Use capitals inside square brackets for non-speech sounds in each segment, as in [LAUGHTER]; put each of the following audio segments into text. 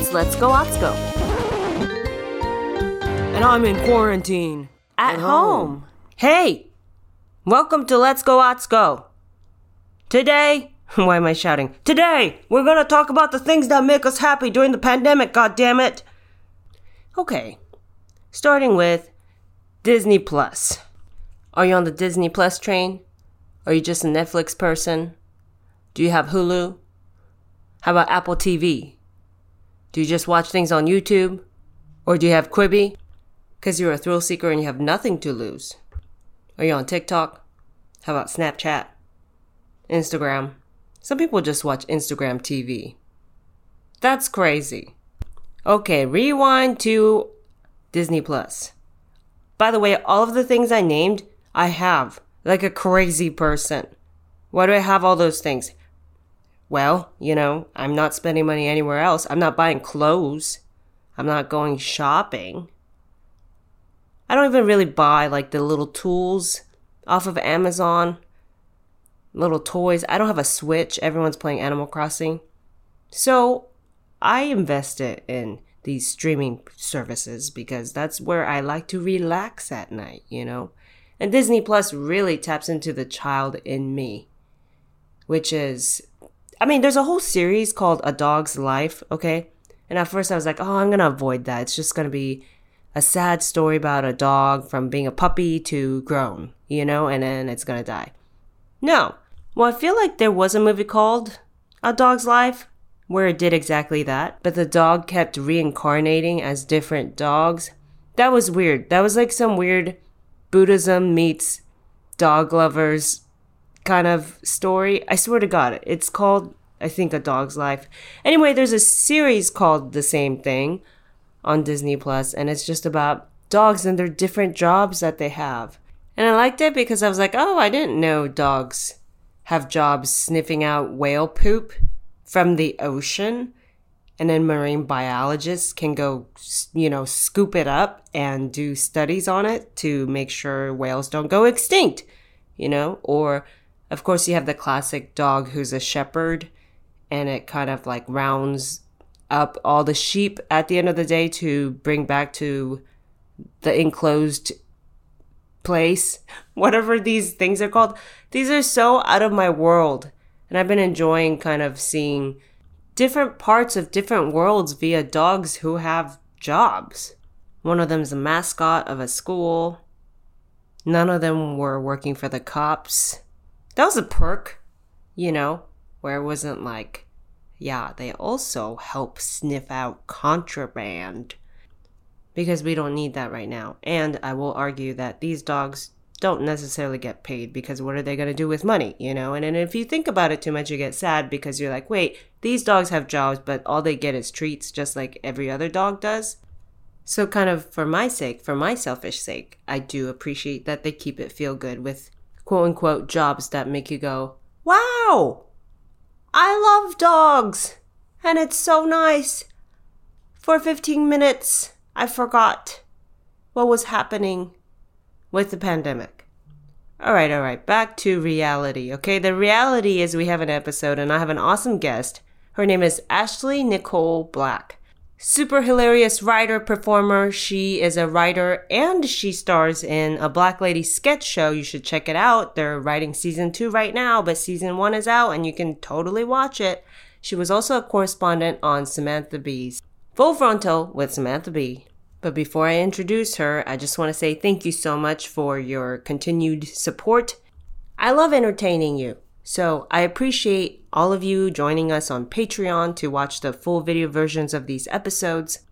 It's Let's Go Atsuko. And I'm in quarantine. At, home. Hey! Welcome to Let's Go Atsuko. Today, [LAUGHS] why am I shouting? Today, we're gonna talk about the things that make us happy during the pandemic, God damn it! Okay, starting with Disney Plus. Are you on the Disney Plus train? Are you just a Netflix person? Do you have Hulu? How about Apple TV? Do you just watch things on YouTube? Or do you have Quibi? Because you're a thrill seeker and you have nothing to lose. Are you on TikTok? How about Snapchat? Instagram? Some people just watch Instagram TV. That's crazy. Okay, rewind to Disney Plus. By the way, all of the things I named, I have. Like a crazy person. Why do I have all those things? Well, you know, I'm not spending money anywhere else. I'm not buying clothes. I'm not going shopping. I don't even really buy like the little tools off of Amazon, little toys. I don't have a Switch. Everyone's playing Animal Crossing. So I invested in these streaming services because that's where I like to relax at night, you know? And Disney Plus really taps into the child in me, which is I mean, there's a whole series called A Dog's Life, okay? And at first I was like, oh, I'm gonna avoid that. It's just gonna be a sad story about a dog from being a puppy to grown, you know, and then it's gonna die. No. Well, I feel like there was a movie called A Dog's Life where it did exactly that, but the dog kept reincarnating as different dogs. That was weird. That was like some weird Buddhism meets dog lovers kind of story. I swear to God, it's called, I think, A Dog's Life. Anyway, there's a series called the same thing on Disney Plus, and it's just about dogs and their different jobs that they have. And I liked it because I was like, oh, I didn't know dogs have jobs sniffing out whale poop from the ocean. And then marine biologists can go, you know, scoop it up and do studies on it to make sure whales don't go extinct, you know, or of course, you have the classic dog who's a shepherd, and it kind of like rounds up all the sheep at the end of the day to bring back to the enclosed place. [LAUGHS] Whatever these things are called. These are so out of my world. And I've been enjoying kind of seeing different parts of different worlds via dogs who have jobs. One of them is a mascot of a school. None of them were working for the cops that was a perk, you know, where it wasn't like, yeah, they also help sniff out contraband. Because we don't need that right now. And I will argue that these dogs don't necessarily get paid because what are they going to do with money, you know? And then if you think about it too much, you get sad because you're like, wait, these dogs have jobs, but all they get is treats just like every other dog does. So, kind of for my sake, for my selfish sake, I do appreciate that they keep it feel good with quote unquote jobs that make you go, wow, I love dogs and it's so nice. For 15 minutes, I forgot what was happening with the pandemic. All right, all right, back to reality. Okay, the reality is we have an episode and I have an awesome guest. Her name is Ashley Nicole Black super hilarious writer performer. She is a writer and she stars in a Black Lady sketch show. You should check it out. They're writing season two right now, but season one is out and you can totally watch it. She was also a correspondent on Samantha Bee's Full Frontal with Samantha Bee. But before I introduce her, I just want to say thank you so much for your continued support. I love entertaining you. So I appreciate all of you joining us on Patreon to watch the full video versions of these episodes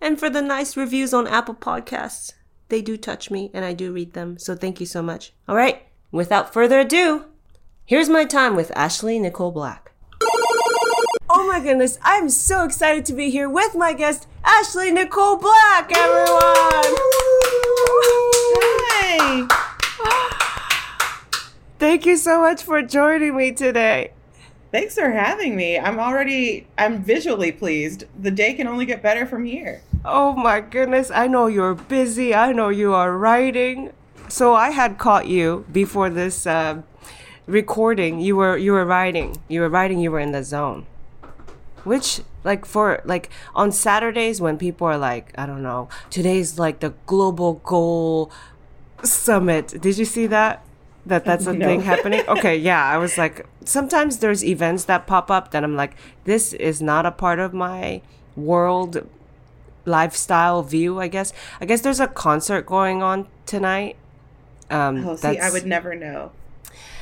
and for the nice reviews on Apple Podcasts. They do touch me and I do read them. So thank you so much. All right. Without further ado, here's my time with Ashley Nicole Black. Oh my goodness, I'm so excited to be here with my guest, Ashley Nicole Black, everyone! Hi. Thank you so much for joining me today. Thanks for having me. I'm already I'm visually pleased. The day can only get better from here. Oh my goodness, I know you're busy. I know you are writing. So I had caught you before this uh, recording. You were you were writing. You were writing. You were in the zone. Which like for like on Saturdays when people are like I don't know today's like the global goal summit. Did you see that? That that's a No. thing happening. Okay, yeah. I was like sometimes there's events that pop up that I'm like this is not a part of my world lifestyle view. I guess. I guess there's a concert going on tonight. Um, Oh, see, I would never know.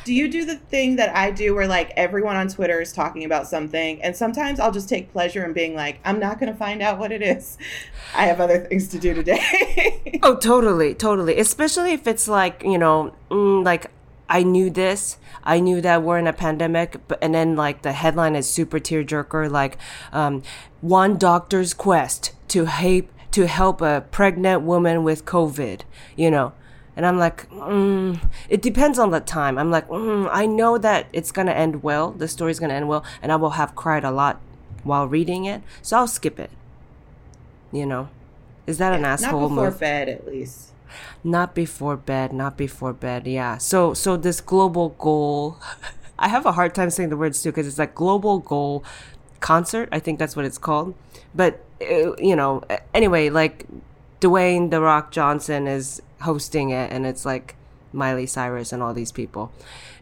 Do you do the thing that I do where like everyone on Twitter is talking about something and sometimes I'll just take pleasure in being like, I'm not going to find out what it is. I have other things to do today. Oh, totally, totally. Especially if it's like, you know, mm, like I knew this. I knew that we're in a pandemic, but and then like the headline is super tearjerker, like um, one doctor's quest to help to help a pregnant woman with COVID. You know, and I'm like, mm, it depends on the time. I'm like, mm, I know that it's gonna end well. The story's gonna end well, and I will have cried a lot while reading it, so I'll skip it. You know, is that an not asshole before move? bed at least. Not before bed, not before bed. Yeah. So so this global goal [LAUGHS] I have a hard time saying the words too because it's like global goal concert. I think that's what it's called. But uh, you know, anyway, like Dwayne the Rock Johnson is hosting it and it's like Miley Cyrus and all these people.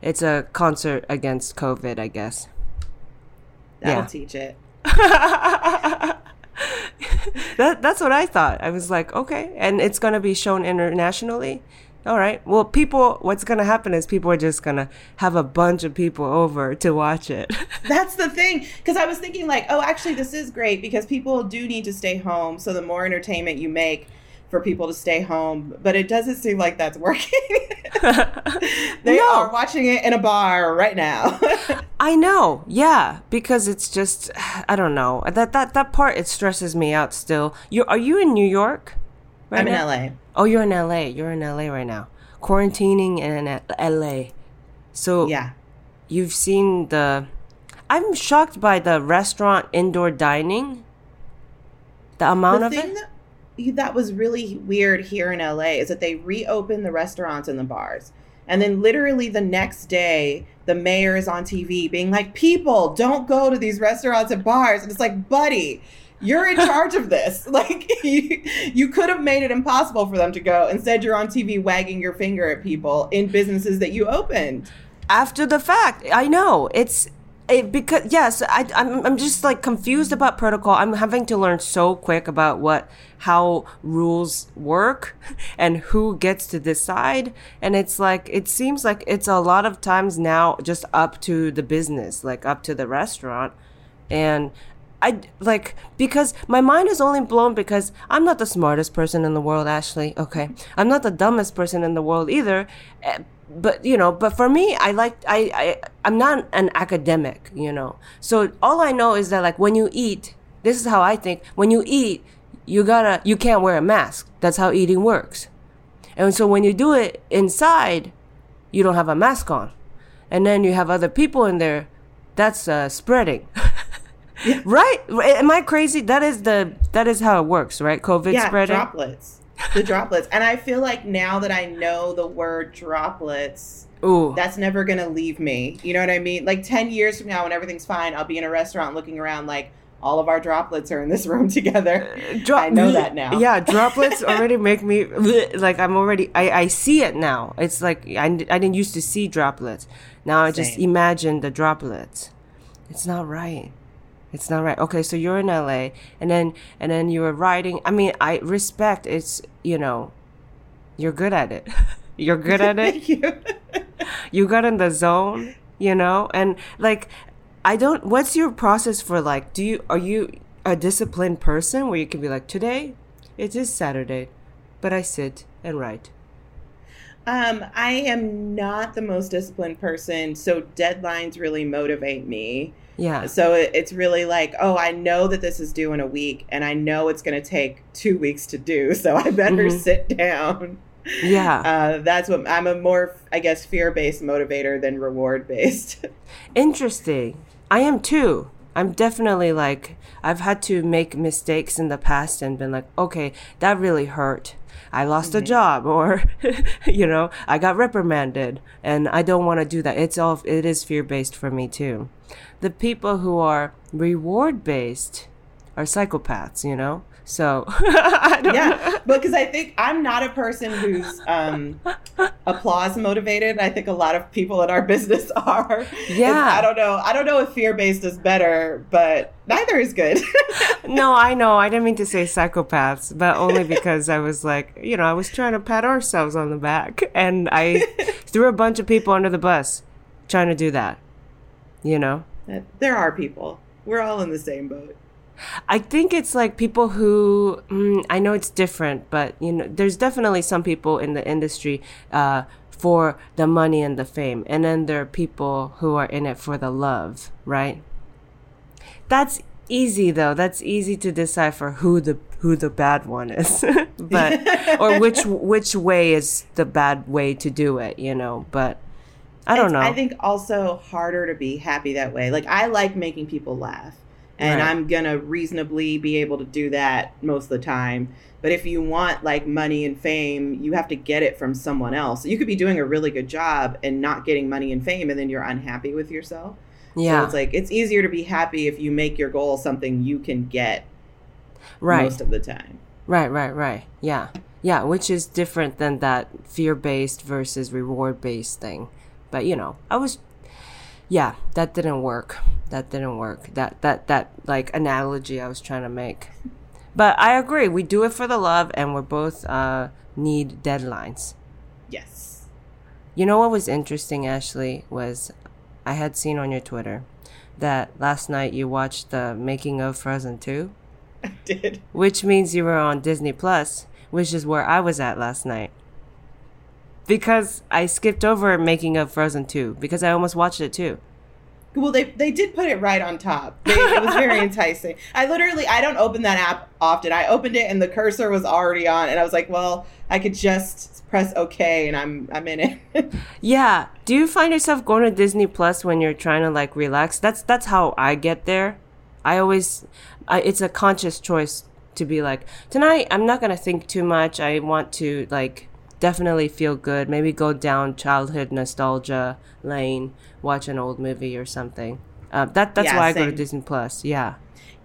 It's a concert against COVID, I guess. That'll Yeah. teach it. [LAUGHS] [LAUGHS] That that's what I thought. I was like, okay, and it's gonna be shown internationally. All right. Well, people, what's gonna happen is people are just gonna have a bunch of people over to watch it. [LAUGHS] That's the thing. Because I was thinking, like, oh, actually, this is great because people do need to stay home. So the more entertainment you make for people to stay home, but it doesn't seem like that's working. [LAUGHS] they No. are watching it in a bar right now. I know, yeah, because it's just, [SIGHS] I don't know that that that part it stresses me out. Still, you are you in New York? right I'm in? LA. Oh, you're in LA. You're in LA right now, quarantining in LA. So Yeah. you've seen the i'm shocked by the restaurant indoor dining the amount The of thing it that, that was really weird here in LA is that they reopened the restaurants and the bars. And then literally the next day, the mayor is on TV being like, people don't go to these restaurants and bars. And it's like, buddy, you're in charge of this. [LAUGHS] Like, you, you could have made it impossible for them to go. Instead, you're on TV wagging your finger at people in businesses that you opened. after the fact i know it's it because yes I, I'm, I'm just like confused about protocol i'm having to learn so quick about what how rules work [LAUGHS] and who gets to decide and it's like it seems like it's a lot of times now just up to the business like up to the restaurant and I like because my mind is only blown because I'm not the smartest person in the world, Ashley. Okay, I'm not the dumbest person in the world either. Eh, But you know, but for me, I like I I I'm not an academic, you know. So all I know is that like when you eat, this is how I think. When you eat, you gotta you can't wear a mask. That's how eating works. And so when you do it inside, you don't have a mask on, and then you have other people in there. That's uh, spreading. [LAUGHS] Right? Am I crazy? That is the that is how it works, right? COVID yeah, spreading. droplets. The droplets. And I feel like now that I know the word droplets, Ooh. that's never going to leave me. You know what I mean? Like 10 years from now, when everything's fine, I'll be in a restaurant looking around like all of our droplets are in this [LAUGHS] room together. Uh, dro- I know that now. Yeah, droplets [LAUGHS] already make me [LAUGHS] like I'm already I, I see it now. It's like I, I didn't used to see droplets. Now I just imagine the droplets. It's not right. It's not right. Okay, so you're in LA and then and then you were writing. I mean, I respect it's, you know, you're good at it. [LAUGHS] you're good at it. [LAUGHS] You. you got in the zone, you know? And like I don't what's your process for like do you are you a disciplined person where you can be like today it is Saturday, but I sit and write. Um, I am not the most disciplined person, so deadlines really motivate me. Yeah. So it, it's really like, oh, I know that this is due in a week, and I know it's going to take two weeks to do, [LAUGHS] so I better Mhm. sit down. Yeah. Uh, that's what I'm a more, I guess, fear based motivator than reward based. [LAUGHS] Interesting. I am too. I'm definitely like I've had to make mistakes in the past and been like, okay, that really hurt. I lost a mm-hmm. job [LAUGHS] or you know, I got reprimanded and I don't want to do that. It's all it is fear-based for me too. The people who are reward-based are psychopaths, you know? So [LAUGHS] I don't yeah, because I think I'm not a person who's um, applause motivated. I think a lot of people in our [LAUGHS] business are. Yeah. I don't know. I don't know if fear based is better, but neither is good. [LAUGHS] no, I know. I didn't mean to say psychopaths, but only because I was like, you know, I was trying to pat ourselves on the back and I threw a bunch of people under the bus trying to do that. You know? there are people. We're all in the same boat. I think it's like people who mm, I know it's different, but you know, there's definitely some people in the industry uh, for the money and the fame, and then there are people who are in it for the love, right? That's easy though. That's easy to decipher who the who the bad one is, [LAUGHS] but or [LAUGHS] which which way is the bad way to do it, you know? But I don't It's, know. I think also harder to be happy that way. Like I like making people laugh. And Right. I'm gonna reasonably be able to do that most of the time. But if you want like money and fame, you have to get it from someone else. You could be doing a really good job and not getting money and fame, and then you're unhappy with yourself. yeah, So it's like it's easier to be happy if you make your goal something you can get right. most of the time. Right, right, right. Yeah. Yeah, which is different than that fear based versus reward based thing. But you know, I was yeah, that didn't work. That didn't work. That that that like analogy I was trying to make. But I agree, we do it for the love and we're both uh need deadlines. Yes. You know what was interesting, Ashley, was I had seen on your Twitter that last night you watched the making of Frozen 2. [LAUGHS] I did. which means you were on Disney Plus, which is where I was at last night. Because I skipped over making of Frozen 2 because I almost watched it too. Well, they they did put it right on top. They, it was very [LAUGHS] enticing. I literally I don't open that app often. I opened it and the cursor was already on, and I was like, well, I could just press OK, and I'm I'm in it. [LAUGHS] Yeah, do you find yourself going to Disney Plus when you're trying to like relax? That's that's how I get there. I always I, it's a conscious choice to be like, tonight I'm not going to think too much. I want to like definitely feel good. Maybe go down childhood nostalgia lane, watch an old movie or something. Uh, that that's Yeah, why I go to. Disney Plus. Yeah.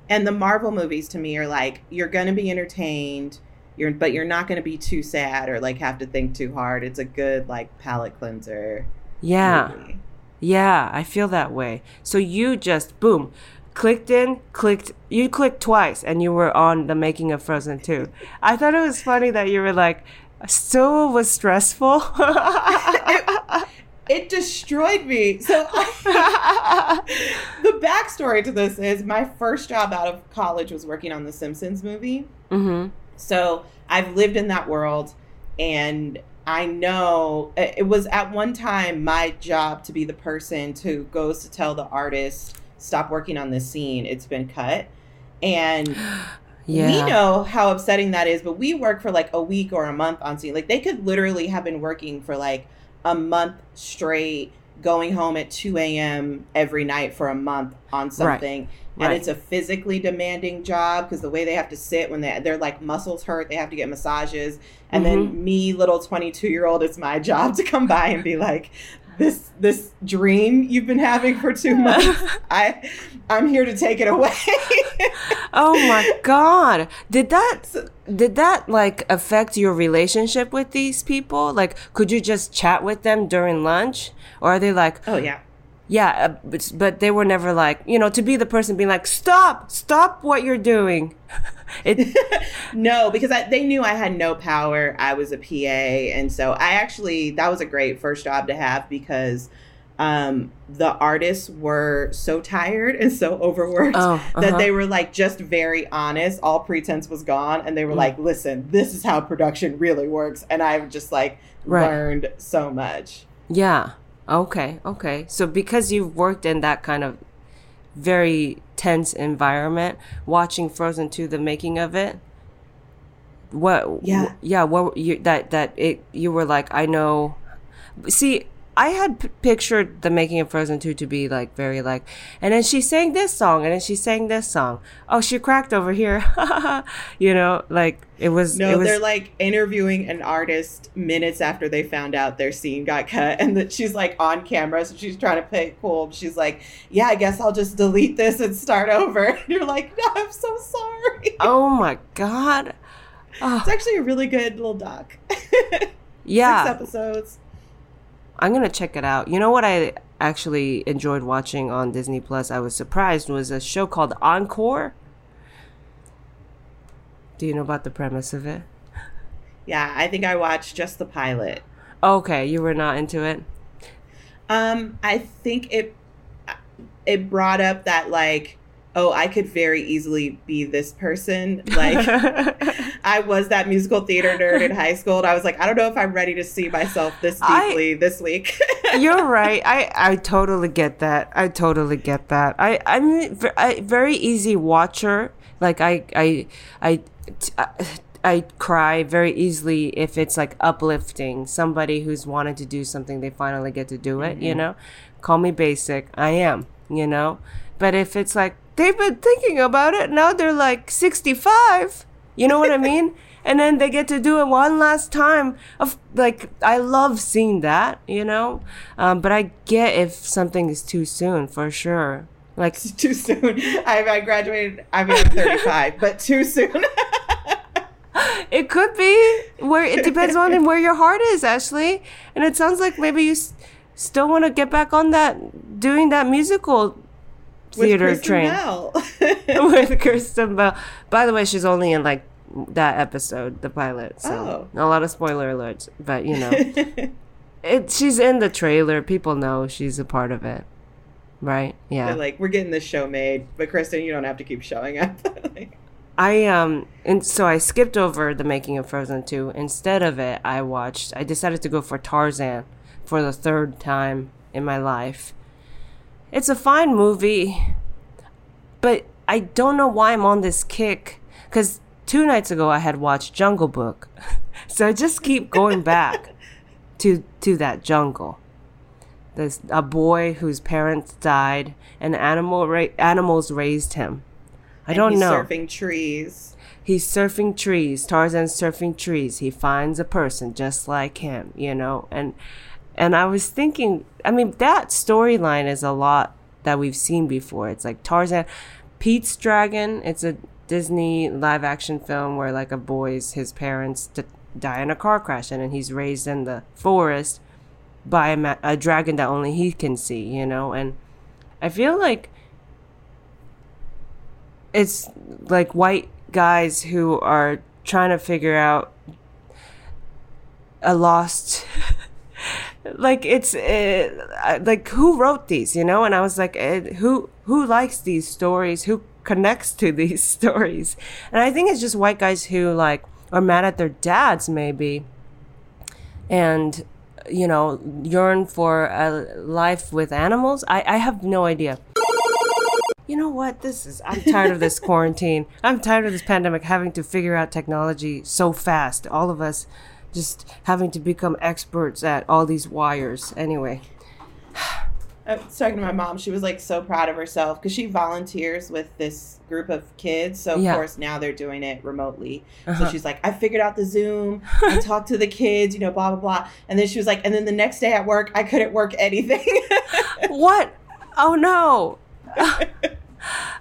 and the Marvel movies to me are like you're gonna be entertained, you're but you're not gonna be too sad or like have to think too hard. It's a good like palate cleanser. Yeah. movie. Yeah, I feel that way. So you just boom, clicked in, clicked you clicked twice and you were on the making of Frozen 2. I thought it was funny that you were like so was stressful. [LAUGHS] It destroyed me. So [LAUGHS] the backstory to this is my first job out of college was working on the Simpsons movie. mhm. So I've lived in that world and I know it it was at one time my job to be the person who goes to tell the artist, stop working on this scene, it's been cut. And [GASPS] [GASPS] [GASPS] Yeah. we know how upsetting that is, but we work for like a week or a month on scene. Like they could literally have been working for like a month straight, going home at 2 a.m. every night for a month on something. And Right. it's a physically demanding job because the way they have to sit when they, they're like muscles hurt, they have to get massages. And Mm-hmm. then me, little 22 year old, it's my job to come by and be like, this this dream you've been having for two [LAUGHS] months, I I'm here to take it away. [LAUGHS] Oh my god. Did that did that like affect your relationship with these people? Like could you just chat with them during lunch or are they like oh yeah. Yeah, uh, but, but they were never like, you know, to be the person being like, stop, stop what you're doing. [LAUGHS] it, [LAUGHS] No, because I, they knew I had no power. I was a PA, and so I actually that was a great first job to have because um, the artists were so tired and so overworked Oh, that uh-huh. they were like just very honest. All pretense was gone, and they were like, "Listen, this is how production really works." And I've just like Right. learned so much. yeah. Okay. Okay. So because you've worked in that kind of very tense environment watching Frozen 2 the making of it what Yeah. yeah what you that that it you were like I know see I had p- pictured the making of Frozen 2 to be like very like and then she sang this song and then she sang this song oh she cracked over here [LAUGHS] you know like it was No, it was they're like interviewing an artist minutes after they found out their scene got cut, and that she's like on camera, so she's trying to play it cool. She's like, "Yeah, I guess I'll just delete this and start over." And [LAUGHS] you're like, "No, I'm so sorry." oh my god It's ah. actually a really good little doc. [LAUGHS] yeah Six episodes. I'm gonna check it out. You know what I actually enjoyed watching on Disney Plus? I was surprised was a show called Encore. Do you know about the premise of it? Yeah, I think I watched just the pilot. Okay, you were not into it. Um, I think it it brought up that like, oh, I could very easily be this person. Like, [LAUGHS] I was that musical theater nerd in high school, and I was like, I don't know if I'm ready to see myself this I- deeply this week. [LAUGHS] You're right. I, I totally get that. I totally get that. I I'm I, very easy watcher. Like I I I t- I I cry very easily if it's like uplifting somebody who's wanted to do something they finally get to do it. You mm-hmm. know, call me basic. I am. You know, but if it's like they've been thinking about it now, they're like sixty five. You know what I mean? [LAUGHS] and then they get to do it one last time. Of like, I love seeing that, you know. Um, but I get if something is too soon for sure. Like, [LAUGHS] too soon. I, I graduated. I mean, I'm 35, but too soon. [LAUGHS] it could be where it depends on where your heart is, Ashley. And it sounds like maybe you s- still want to get back on that doing that musical theater train [LAUGHS] [LAUGHS] with Kristen Bell. By the way, she's only in like that episode, the pilot. So a lot of spoiler alerts, but you know, [LAUGHS] it. She's in the trailer. People know she's a part of it, right? Yeah. They're like, we're getting this show made, but Kristen, you don't have to keep showing up. Like, I um and so I skipped over the making of Frozen 2. Instead of it, I watched I decided to go for Tarzan for the third time in my life. It's a fine movie, but I don't know why I'm on this kick cuz two nights ago I had watched Jungle Book. [LAUGHS] so I just keep going back to to that jungle. There's a boy whose parents died and animal ra- animals raised him. I and don't he's know. Surfing trees. He's surfing trees. Tarzan's surfing trees. He finds a person just like him, you know. And and I was thinking, I mean, that storyline is a lot that we've seen before. It's like Tarzan, Pete's Dragon. It's a Disney live action film where like a boy's his parents d- die in a car crash, and then he's raised in the forest by a, ma- a dragon that only he can see, you know. And I feel like it's like white guys who are trying to figure out a lost like it's uh, like who wrote these you know and i was like uh, who who likes these stories who connects to [LAUGHS] these stories and i think it's just white guys who like are mad at their dads maybe and you know yearn for a life with animals i i have no idea you know what? This is, I'm tired of this quarantine. I'm tired of this pandemic having to figure out technology so fast. All of us just having to become experts at all these wires. Anyway, I was talking to my mom. She was like so proud of herself because she volunteers with this group of kids. So of Yeah. course now they're doing it remotely. Uh-huh. So she's like, I figured out the Zoom. I [LAUGHS] talked to the kids, you know, blah blah blah. And then she was like, and then the next day at work, I couldn't work anything. [LAUGHS] what? Oh no.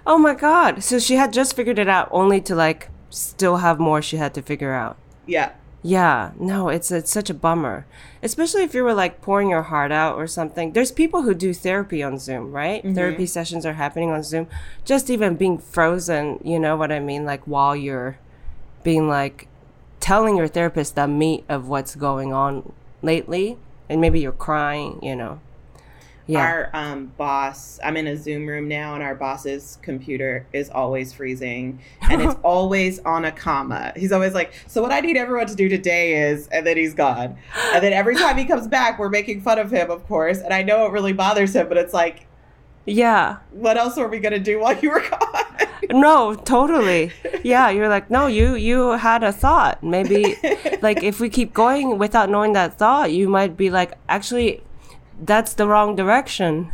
oh my god. So she had just figured it out only to like still have more she had to figure out. yeah. Yeah, no, it's it's such a bummer. Especially if you were like pouring your heart out or something. There's people who do therapy on Zoom, right? Mm-hmm. Therapy sessions are happening on Zoom. Just even being frozen, you know what I mean? Like while you're being like telling your therapist the meat of what's going on lately and maybe you're crying, you know. Yeah. Our um, boss, I'm in a Zoom room now, and our boss's computer is always freezing, and it's [LAUGHS] always on a comma. He's always like, "So what I need everyone to do today is," and then he's gone. And then every time he comes back, we're making fun of him, of course. And I know it really bothers him, but it's like, Yeah. What else were we gonna do while you were gone? [LAUGHS] No, totally. Yeah, you're like, no, you you had a thought. Maybe [LAUGHS] like if we keep going without knowing that thought, you might be like, actually, that's the wrong direction.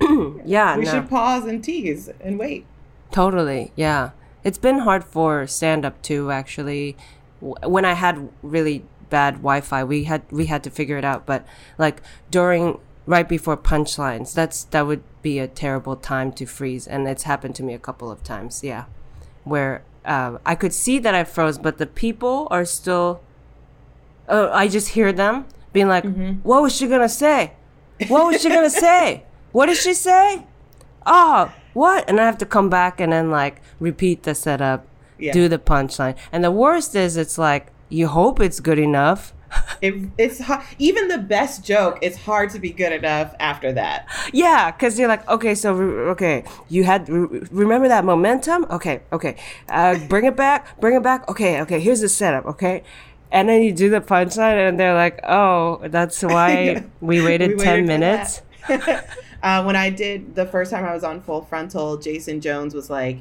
[CLEARS THROAT] yeah, we no. should pause and tease and wait. Totally, yeah. It's been hard for stand up too. Actually, when I had really bad Wi-Fi, we had we had to figure it out. But like during right before punchlines, that's that would be a terrible time to freeze, and it's happened to me a couple of times. Yeah, where uh, I could see that I froze, but the people are still. Uh, I just hear them being like, "What was she gonna say? What was she gonna say? What did she say? oh, what? And I have to come back and then like repeat the setup, Yeah. do the punchline. And the worst is it's like you hope it's good enough. [LAUGHS] It, it's even the best joke. It's hard to be good enough after that. yeah, because you're like, okay, so okay, you had re- remember that momentum. Okay, okay, uh, bring it back, bring it back. Okay, okay, here's the setup. Okay. And then you do the punchline, and they're like, "Oh, that's [LAUGHS] why we waited We ten waited minutes." [LAUGHS] uh, when I did the first time I was on Full Frontal, Jason Jones was like,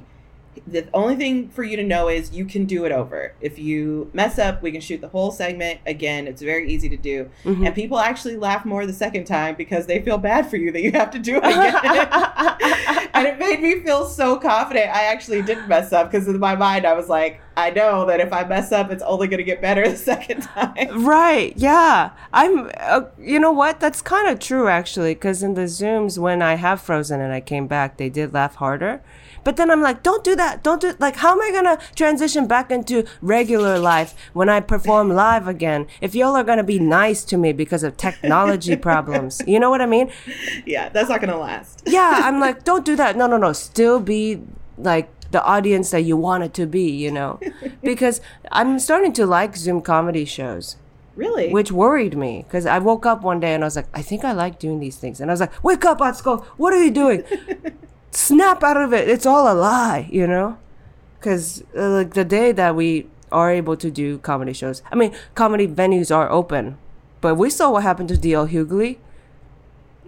"The only thing for you to know is you can do it over. If you mess up, we can shoot the whole segment again. It's very easy to do." Mm-hmm. And people actually laugh more the second time because they feel bad for you that you have to do it again. [LAUGHS] and it made me feel so confident. I actually didn't mess up because in my mind I was like, I know that if I mess up, it's only going to get better [LAUGHS] the second time. Right. Yeah. I'm. Uh, you know what? That's kind of true actually, because in the zooms when I have frozen and I came back, they did laugh harder. But then I'm like, don't do that. Don't do like. How am I gonna transition back into regular life when I perform live again? If y'all are gonna be nice to me because of technology [LAUGHS] problems, you know what I mean? Yeah, that's not going to last. Yeah. I'm like, don't do that. No, no, no. Still be like the audience that you want it to be. You know, [LAUGHS] because I'm starting to like Zoom comedy shows Really? which worried me because I woke up one day and I was like, I think I like doing these things, and I was like, wake up, Atsuko, what are you doing? [LAUGHS] Snap out of it! It's all a lie, you know. Because uh, like the day that we are able to do comedy shows, I mean, comedy venues are open, but we saw what happened to DL Hughley.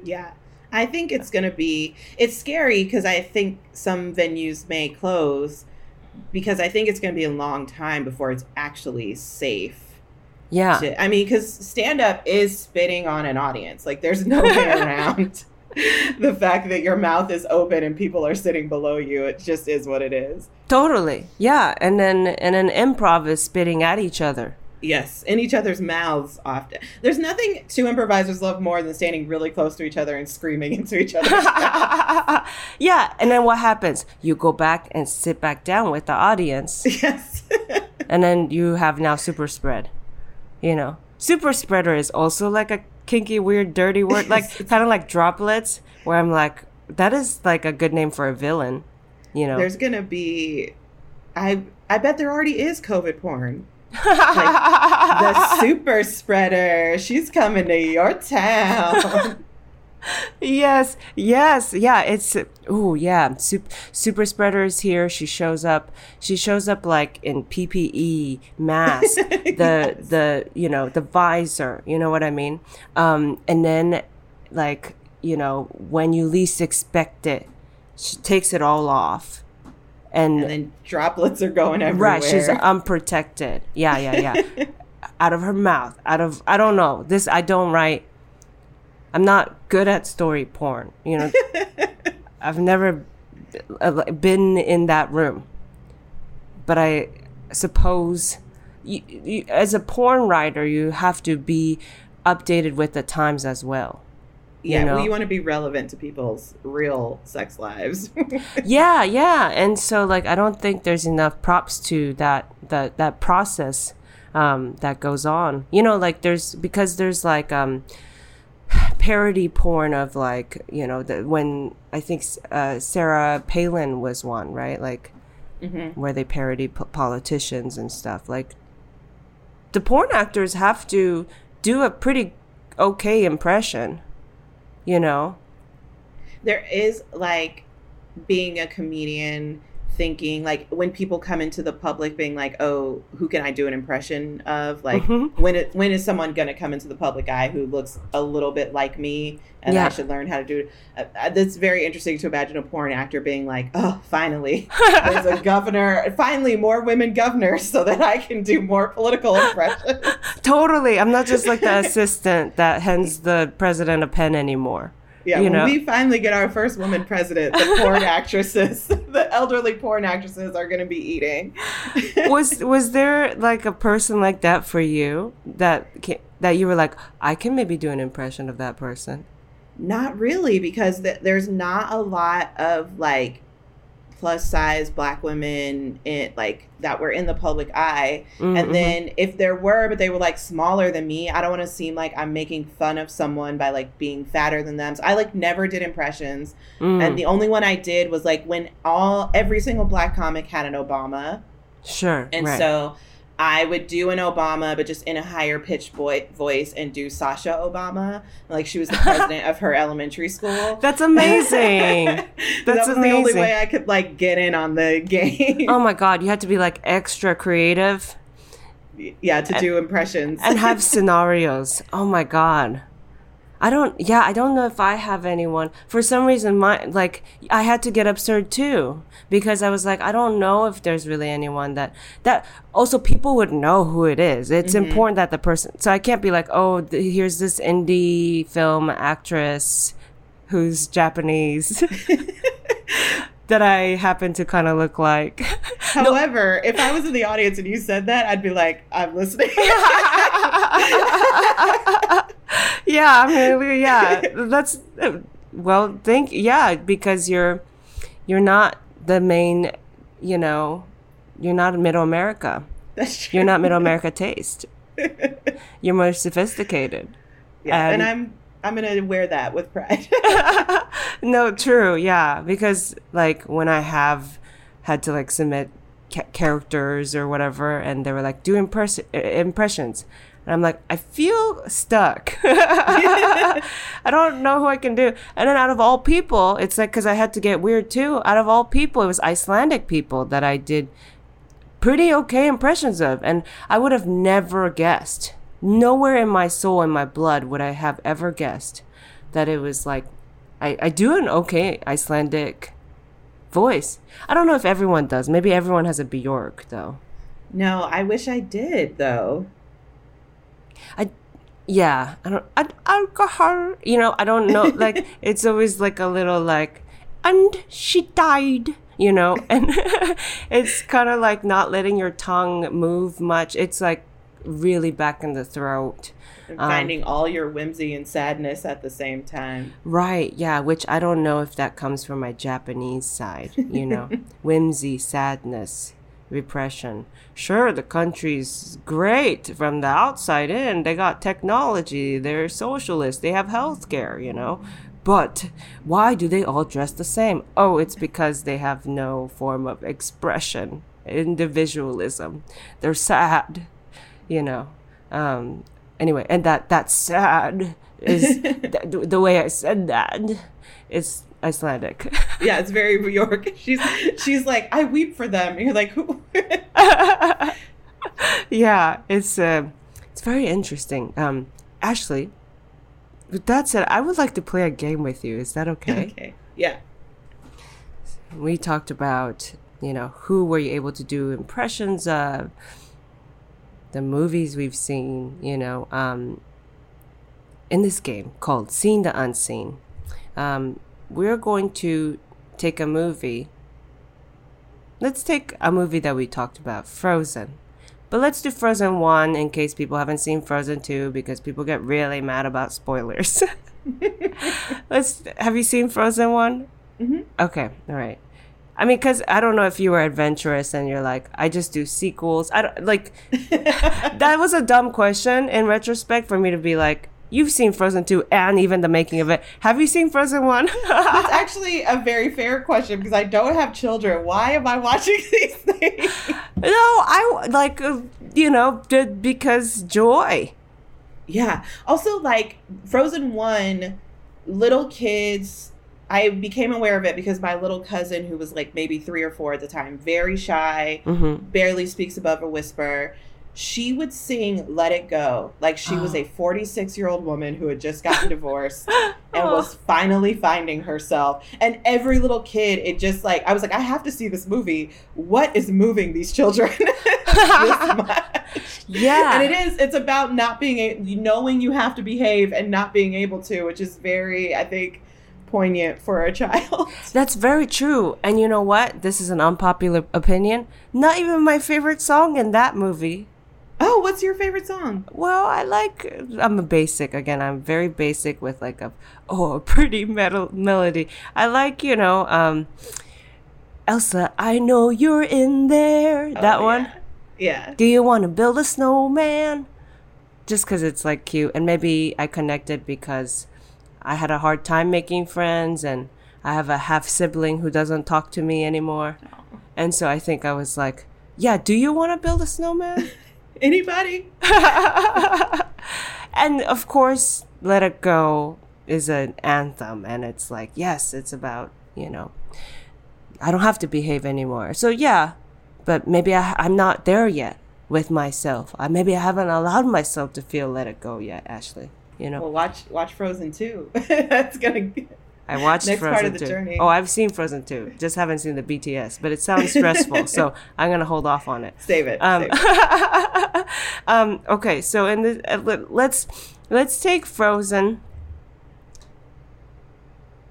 Yeah. I think it's going to be it's scary because I think some venues may close because I think it's going to be a long time before it's actually safe. Yeah, to- I mean cuz stand up is spitting on an audience. Like there's no way [LAUGHS] around [LAUGHS] the fact that your mouth is open and people are sitting below you. It just is what it is. totally. Yeah, and then and then improv is spitting at each other. Yes, in each other's mouths often. There's nothing two improvisers love more than standing really close to each other and screaming [LAUGHS] into each other. [LAUGHS] yeah, and then what happens? You go back and sit back down with the audience. yes. and then you have now super spread you know super spreader is also like a kinky weird dirty word like [LAUGHS] kind of like droplets where i'm like that is like a good name for a villain you know There's gonna be, I I bet there already is COVID porn. [LAUGHS] Like, the super spreader, she's coming to your town. [LAUGHS] yes yes yeah it's oh yeah super, super spreader is here she shows up she shows up like in ppe mask [LAUGHS] the the you know the visor you know what i mean? Um and then like you know when you least expect it she takes it all off and, and then droplets are going everywhere. right she's unprotected. Yeah yeah yeah. [LAUGHS] Out of her mouth out of i don't know this i don't write i'm not good at story porn you know [LAUGHS] i've never uh, been in that room but i suppose you, you, as a porn writer you have to be updated with the times as well yeah, know? well, you want to be relevant to people's real sex lives. [LAUGHS] yeah yeah and so like i don't think there's enough props to that that that process um that goes on you know like there's because there's like um parody porn of like you know the, when i think uh sarah palin was one right? Like where they parody p- politicians and stuff. Like the porn actors have to do a pretty okay impression you know? There is like being a comedian thinking like when people come into the public being like oh who can i do an impression of like Mhm. when it when is someone going to come into the public eye who looks a little bit like me and Yeah. i should learn how to do it uh, uh, that's very interesting to imagine a porn actor being like oh finally [LAUGHS] there's a governor finally more women governors so that i can do more political impressions [LAUGHS] Totally. I'm not just like the assistant that hands the president a pen anymore. Yeah You when know. we finally get our first woman president the porn [LAUGHS] actresses [LAUGHS] the elderly porn actresses are going to be eating [LAUGHS] was was there like a person like that for you that ca- that you were like I can maybe do an impression of that person? Not really, because th- there's not a lot of like plus size black women in like that were in the public eye. Mm-hmm. And then if there were, but they were like smaller than me, I don't want to seem like I'm making fun of someone by like being fatter than them. So I like never did impressions. Mm, And the only one I did was like when all every single black comic had an Obama. sure, And right. so I would do an Obama, but just in a higher pitched boy- voice and do Sasha Obama. Like she was the [LAUGHS] president of her elementary school. That's amazing. [LAUGHS] that That's was the only way I could like get in on the [LAUGHS] game. oh my god, you had to be like extra creative yeah, to do impressions. and have scenarios. Oh my god. I don't yeah, I don't know if I have anyone. For some reason my like I had to get absurd too because I was like I don't know if there's really anyone that that also people would know who it is. It's mm-hmm. important that the person So I can't be like, "Oh, th- here's this indie film actress who's Japanese." [LAUGHS] that I happen to kind of look like. [LAUGHS] However, if I was in the audience and you said that, I'd be like, I'm listening. [LAUGHS] [LAUGHS] yeah, I mean, yeah, that's well, think yeah, because you're you're not the main, you know, you're not middle America. That's true. You're not middle America [LAUGHS] taste. You're more sophisticated. Yeah, and, and- I'm I'm gonna wear that with pride. [LAUGHS] No, true, yeah, because like when I have had to like submit ca- characters or whatever, and they were like, do impress- impressions. And I'm like, I feel stuck. [LAUGHS] I don't know who I can do. And then out of all people, it's like, because I had to get weird too. Out of all people, it was Icelandic people that I did pretty okay impressions of. And I would have never guessed. Nowhere in my soul and my blood would I have ever guessed that it was like, I, I do an okay Icelandic voice. I don't know if everyone does. Maybe everyone has a Bjork, though. no, I wish I did though. I yeah, I don't I, alcohol, you know, I don't know like [LAUGHS] it's always like a little like and she died, you know, [LAUGHS] and it's kind of like not letting your tongue move much. It's like really back in the throat. And Um, finding all your whimsy and sadness at the same time. Right, yeah, which I don't know if that comes from my Japanese side, you know. [LAUGHS] Whimsy, sadness, repression. Sure, the country's great from the outside in. They got technology, they're socialists, they have healthcare, you know. But why do they all dress the same? Oh, it's because they have no form of expression, individualism. They're sad, you know. Um, anyway, and that that's sad is [LAUGHS] th- the way I said that is Icelandic. [LAUGHS] Yeah, it's very New York. She's she's like, I weep for them. And you're like, who? [LAUGHS] yeah, it's uh, it's very interesting. Um, Ashley, with that said, I would like to play a game with you. Is that okay? [LAUGHS] okay. Yeah. we talked about you know who were you able to do impressions of the movies we've seen you know um, in this game called seeing the unseen um, we're going to take a movie let's take a movie that we talked about frozen but let's do frozen 1 in case people haven't seen frozen 2 because people get really mad about spoilers [LAUGHS] let's have you seen frozen one mm-hmm. Okay, all right. I mean, because I don't know if you were adventurous and you're like, I just do sequels. I don't like. [LAUGHS] that was a dumb question in retrospect for me to be like, you've seen Frozen 2 and even the making of it. Have you seen Frozen 1? [LAUGHS] That's actually a very fair question because I don't have children. Why am I watching [LAUGHS] these things? no, I like, uh, you know, because joy. Yeah. Also, like Frozen One, little kids I became aware of it because my little cousin, who was like maybe three or four at the time, very shy, Mm-hmm. barely speaks above a whisper. She would sing Let It Go like she was oh. a 46 year old woman who had just gotten [LAUGHS] divorced and was oh. finally finding herself. And every little kid, it just like, I was like, I have to see this movie. What is moving these children? [LAUGHS] Yeah. And it is, it's about not being, a, knowing you have to behave and not being able to, which is very, I think, poignant for a [LAUGHS] child. That's very true. And you know what? This is an unpopular opinion. Not even my favorite song in that movie. Oh, what's your favorite song? Well, I like. I'm a basic again. I'm very basic with like a oh a pretty metal melody. I like you know um, Elsa. I know you're in there. that Oh, one. Yeah. Do you want to build a snowman? Just because it's like cute, and maybe I connected because I had a hard time making friends, and I have a half sibling who doesn't talk to me anymore, and so I think I was like, yeah. Do you want to build a snowman? [LAUGHS] Anybody? [LAUGHS] and of course, Let It Go is an anthem, and it's like, yes, it's about, you know, I don't have to behave anymore. So, yeah, but maybe I, I'm not there yet with myself. I, maybe I haven't allowed myself to feel Let It Go yet, Ashley. You know, Well, watch watch Frozen 2. [LAUGHS] That's gonna. I watched next Frozen part of the 2. journey. Oh, I've seen Frozen 2. Just haven't seen the BTS, but it sounds stressful, so [LAUGHS] I'm going to hold off on it. Save it. Um, save it. [LAUGHS] um, okay, so in the uh, let- let's let's take Frozen.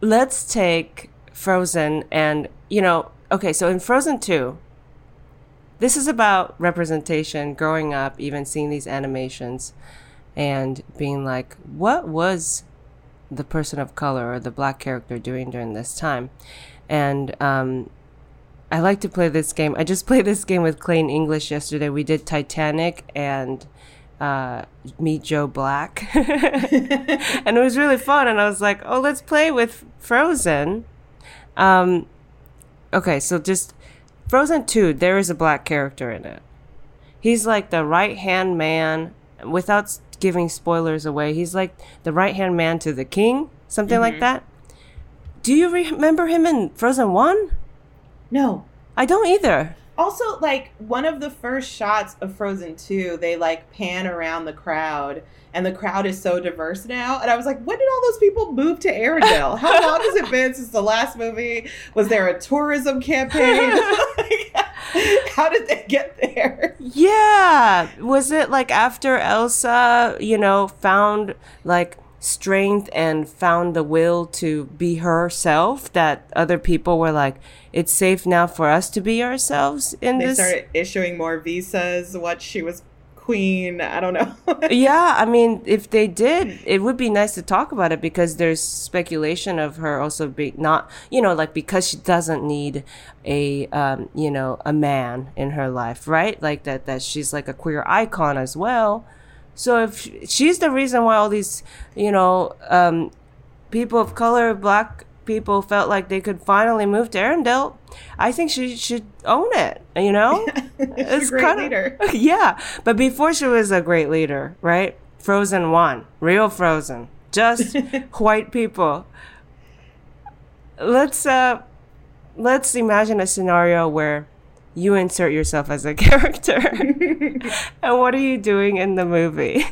Let's take Frozen, and you know, okay, so in Frozen two, this is about representation, growing up, even seeing these animations, and being like, what was the person of color or the black character doing during this time, and um, I like to play this game. I just [LAUGHS] played this game with Clayton English yesterday. We did Titanic and uh, Meet Joe Black. [LAUGHS] and it was really fun. And I was like, oh, let's play with Frozen. Um, okay, so just Frozen 2, there is a black character in it. He's like the right hand man, without giving spoilers away, he's like the right hand man to the king, something like mm-hmm. that. Do you re- remember him in Frozen 1? no. I don't either. Also, like one of the first shots of Frozen 2, they like pan around the crowd, and the crowd is so diverse now. And I was like, when did all those people move to Arendelle? How long has it been since the last movie? Was there a tourism campaign? [LAUGHS] Like, [LAUGHS] How did they get there? Yeah. Was it like after Elsa, you know, found like strength and found the will to be herself that other people were like, it's safe now for us to be ourselves in They this? started issuing more visas what she was queen. I don't know. [LAUGHS] yeah, I mean, if they did, it would be nice to talk about it because there's speculation of her also be not, you know, like because she doesn't need a, um, you know, a man in her life, right? Like that, that she's like a queer icon as well. So if she's the reason why all these, you know, um, people of color, black people felt like they could finally move to Arendelle, I think she should own it. You know, [LAUGHS] She's a great kinda- leader. [LAUGHS] yeah, but before she was a great leader, right? Frozen one, real Frozen, just [LAUGHS] white people. Let's uh, let's imagine a scenario where you insert yourself as a character, and what are you doing in the movie?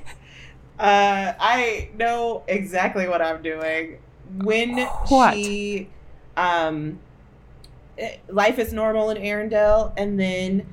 Uh, I know exactly what I'm doing. When What? she, um, eh, life is normal in Arendelle, and then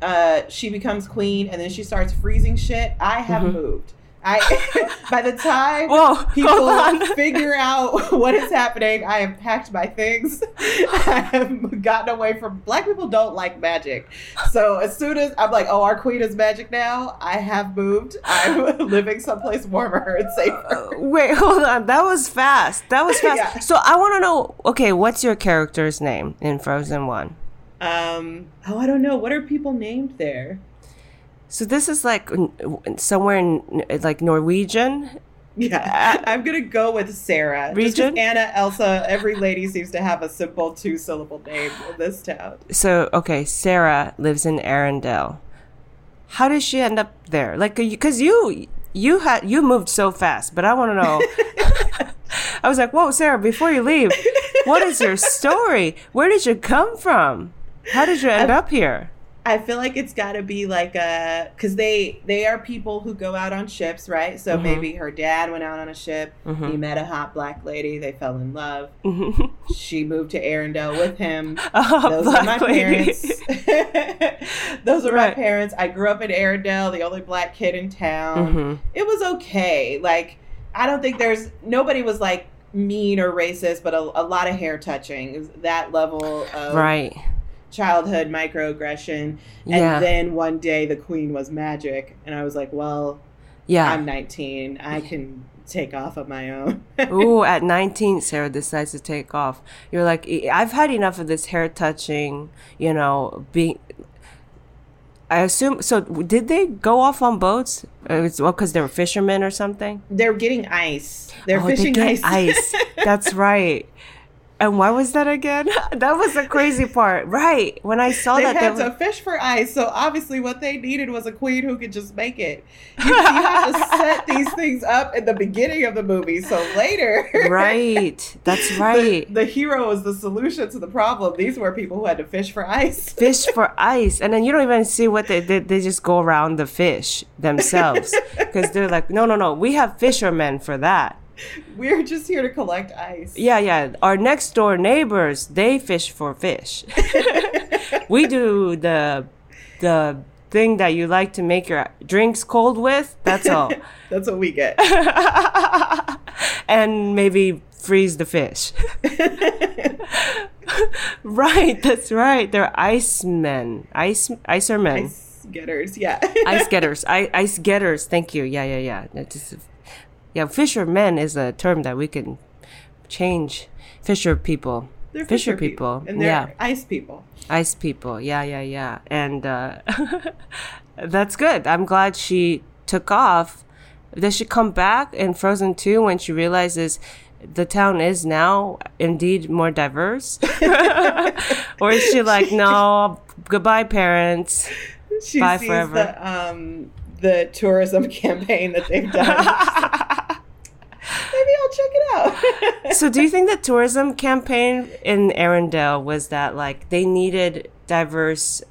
uh, she becomes queen, and then she starts freezing shit. I have moved. I [LAUGHS] by the time. Whoa, people figure out [LAUGHS] what is happening, I have packed my things. [LAUGHS] I have gotten away from. Black people don't like magic, so as soon as I'm like, "Oh, our queen is magic now," I have moved. I'm living someplace warmer and safer. Wait, hold on. That was fast. That was fast. Yeah. So I want to know. Okay, what's your character's name in Frozen One? Um. Oh, I don't know. What are people named there? So this is like somewhere in like Norwegian. Yeah, I'm gonna go with Sarah. Region? Anna, Elsa, every lady seems to have a simple two syllable name in this town. So okay, Sarah lives in Arendelle. How did she end up there? Like, uh, because you you had you moved so fast, but I want to know. [LAUGHS] I was like, whoa, Sarah, before you leave, what is your story? Where did you come from? How did you end [LAUGHS] up here? I feel like it's got to be like a because they they are people who go out on ships, right? So Mm-hmm. maybe her dad went out on a ship. He met a hot black lady. They fell in love. [LAUGHS] She moved to Arendelle with him. [LAUGHS] Those are my lady. parents. [LAUGHS] Those are my Right. parents. I grew up in Arendelle, the only black kid in town. Mhm. It was okay. Like I don't think there's nobody was like mean or racist, but a, a lot of hair touching. That level of Right. Childhood microaggression. And Yeah. then one day the queen was magic. And I was like, well, Yeah. I'm 19. I can take off of my own. [LAUGHS] Ooh, at 19, Sarah decides to take off. You're like, "E- I've had enough of this hair touching, you know, being. I assume. So, did they go off on boats? Uh, It's well, because they were fishermen or something? They're getting ice. They're Oh, they fishing get ice. ice. [LAUGHS] That's right. And why was that again? [LAUGHS] that was the crazy part. Right. When I saw they that, had they to were- fish for ice, so obviously what they needed was a queen who could just make it. [LAUGHS] You, you have to set these things up at the beginning of the movie, so later, right. That's [LAUGHS] right. the hero is the solution to the problem. These were people who had to fish for ice. fish for ice and then you don't even see what they did they just go around the fish themselves because they're like no no no we have fishermen for that [LAUGHS] We're just here to collect ice. yeah yeah. Our next door neighbors they fish for fish. [LAUGHS] We do the the thing that you like to make your drinks cold with that's all. [LAUGHS] That's what we get. and maybe freeze the fish. Right that's right. They're ice men. Ice icer men. Ice getters, yeah. ice getters. I, ice getters. Thank you. Yeah yeah yeah. That just- yeah fishermen is a term that we can change. Fisher people. They're fisher people, and they're yeah. ice people. ice people yeah yeah yeah. And uh [LAUGHS] that's good. I'm glad she took off. Does she come back in frozen 2 when she realizes the town is now indeed more diverse? [LAUGHS] Or is she like [LAUGHS] no goodbye parents. She Bye sees forever. the um the tourism campaign that they've done. Maybe I'll check it out. [LAUGHS] so do you think the tourism campaign in Arendelle was that like they needed diverse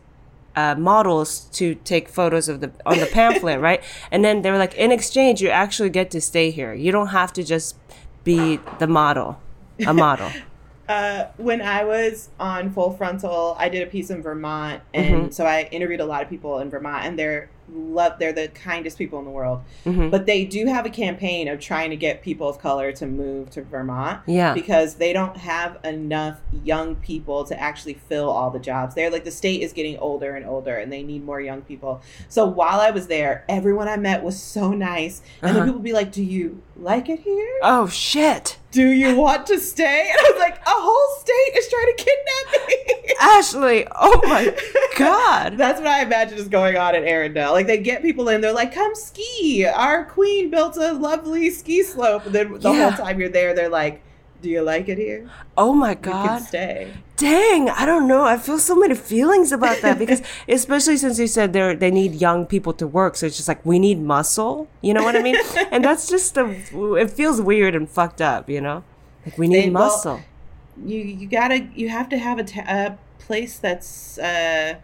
uh, models to take photos of the on the pamphlet, [LAUGHS] right? And then they were like, in exchange, you actually get to stay here. You don't have to just be the model, a model. [LAUGHS] Uh, when I was on Full Frontal, I did a piece in Vermont, and Mm-hmm. so I interviewed a lot of people in Vermont, and they're love they're the kindest people in the world. Mm-hmm. But they do have a campaign of trying to get people of color to move to Vermont. Yeah. because they don't have enough young people to actually fill all the jobs there. Like the state is getting older and older, and they need more young people. So while I was there, everyone I met was so nice, and Uh-huh. then people would be like, "Do you like it here?" Oh shit, do you want to stay? And I was like, a whole state is trying to kidnap me. Ashley! Oh my [LAUGHS] god! That's what I imagine is going on at Arendelle. Like they get people in, they're like, come ski. Our queen built a lovely ski slope. And then the Yeah. whole time you're there, they're like, do you like it here? Oh my god! stay. Dang, I don't know. I feel so many feelings about that because, [LAUGHS] especially since you said they they need young people to work, so it's just like we need muscle. You know what I mean? [LAUGHS] and that's just the. It feels weird and fucked up. You know, like we need They- well, muscle. You you gotta you have to have a, a place that's uh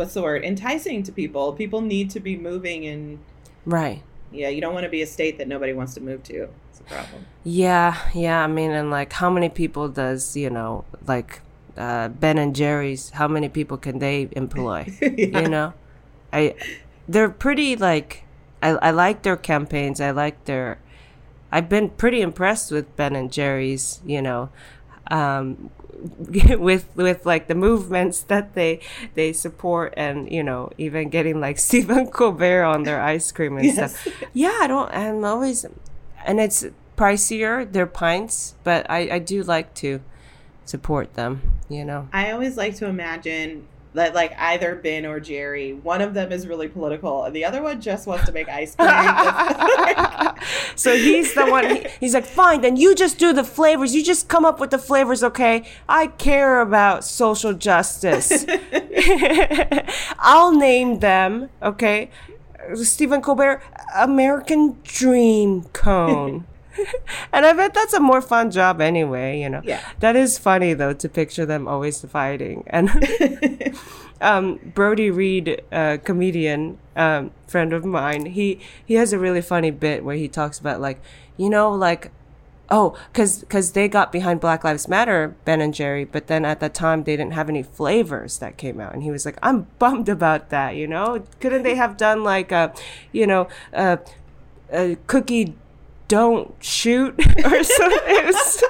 what's the word enticing to people. People need to be moving and right. yeah, you don't want to be a state that nobody wants to move to. It's a problem. Yeah, yeah. I mean, and like, how many people does you know, like, uh, Ben and Jerry's? How many people can they employ? [LAUGHS] Yeah. You know, I, they're pretty like, I, I like their campaigns. I like their, I've been pretty impressed with Ben and Jerry's. You know, um, [LAUGHS] with with like the movements that they they support, and you know, even getting like [LAUGHS] Stephen Colbert on their ice cream and Yes. stuff. [LAUGHS] Yeah, I don't. I'm always, and it's pricier. They're pints, but I I do like to support them. You know. I always like to imagine that like either Ben or Jerry, one of them is really political, and the other one just wants to make ice cream. [LAUGHS] so he's the one. he- he's like, fine, then you just do the flavors. You just come up with the flavors, okay? I care about social justice. [LAUGHS] I'll name them, okay? Stephen Colbert, American Dream Cone. [LAUGHS] and I bet that's a more fun job anyway, you know. Yeah. That is funny though to picture them always fighting. And [LAUGHS] [LAUGHS] um, Brody Reed, a comedian, um, friend of mine, he he has a really funny bit where he talks about like, you know, like oh, because cause they got behind Black Lives Matter, Ben and Jerry, but then at that time they didn't have any flavors that came out. And he was like, I'm bummed about that, you know? Couldn't they have done like a, you know, a, a cookie don't shoot [LAUGHS] or something? It was,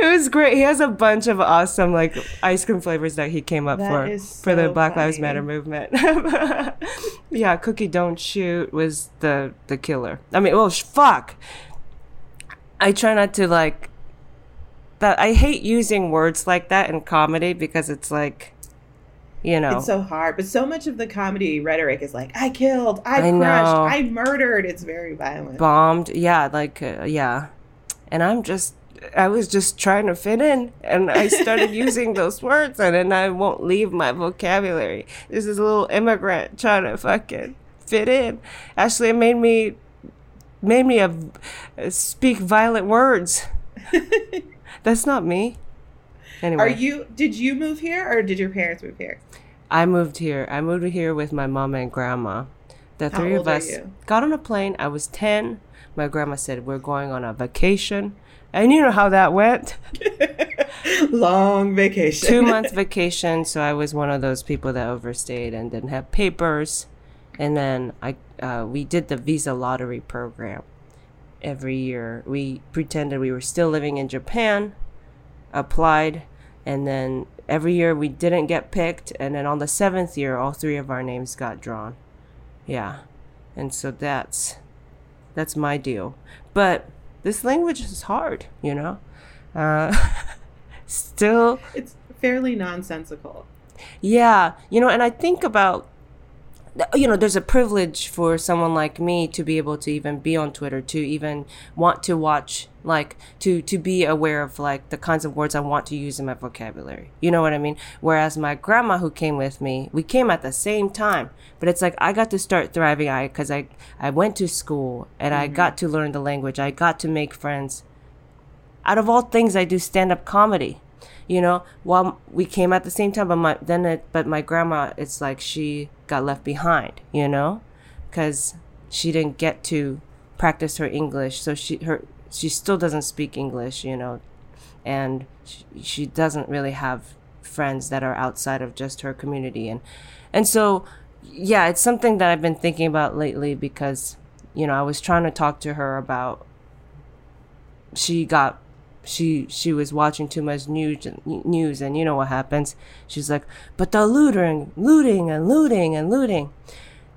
it was great. He has a bunch of awesome like ice cream flavors that he came up That for is for the so Black Lives. Matter movement. [LAUGHS] yeah, cookie don't shoot was the the killer. I mean, well, sh- fuck. I try not to like that. I hate using words like that in comedy because it's like, you know, It's so hard, but so much of the comedy rhetoric is like, "I killed, I, I crushed, know. I murdered." It's very violent. bombed. Yeah, like uh, yeah, and I'm just. I was just trying to fit in and I started [LAUGHS] using those words and then I won't leave my vocabulary. This is a little immigrant trying to fucking fit in. Actually, it made me made me a, speak violent words. [LAUGHS] That's not me. Anyway, Are you? Did you move here, or did your parents move here? I moved here. I moved here with my mom and grandma. The How three of us got on a plane. I was 10. My grandma said, We're going on a vacation. And you know how that went. [LAUGHS] Long vacation. Two month [LAUGHS] vacation. So I was one of those people that overstayed and didn't have papers. And then I uh, we did the visa lottery program every year. We pretended we were still living in Japan, applied, and then every year we didn't get picked. And then on the seventh year, all three of our names got drawn. Yeah, and so that's that's my deal. But this language is hard, you know. Uh, [LAUGHS] still, It's fairly nonsensical. yeah, you know, and I think about you know, there's a privilege for someone like me to be able to even be on Twitter, to even want to watch, like, to to be aware of like the kinds of words I want to use in my vocabulary. You know what I mean? Whereas my grandma, who came with me, we came at the same time, but it's like I got to start thriving. I because I I went to school and I got mm-hmm. to learn the language. I got to make friends. Out of all things, I do stand up comedy you know while we came at the same time but my then it but my grandma it's like she got left behind you know? Because she didn't get to practice her english so she her she still doesn't speak english you know? And she, she doesn't really have friends that are outside of just her community and and so yeah it's something that i've been thinking about lately because you know i was trying to talk to her about she got she she was watching too much news news and you know what happens? She's like but the looting looting and looting and looting.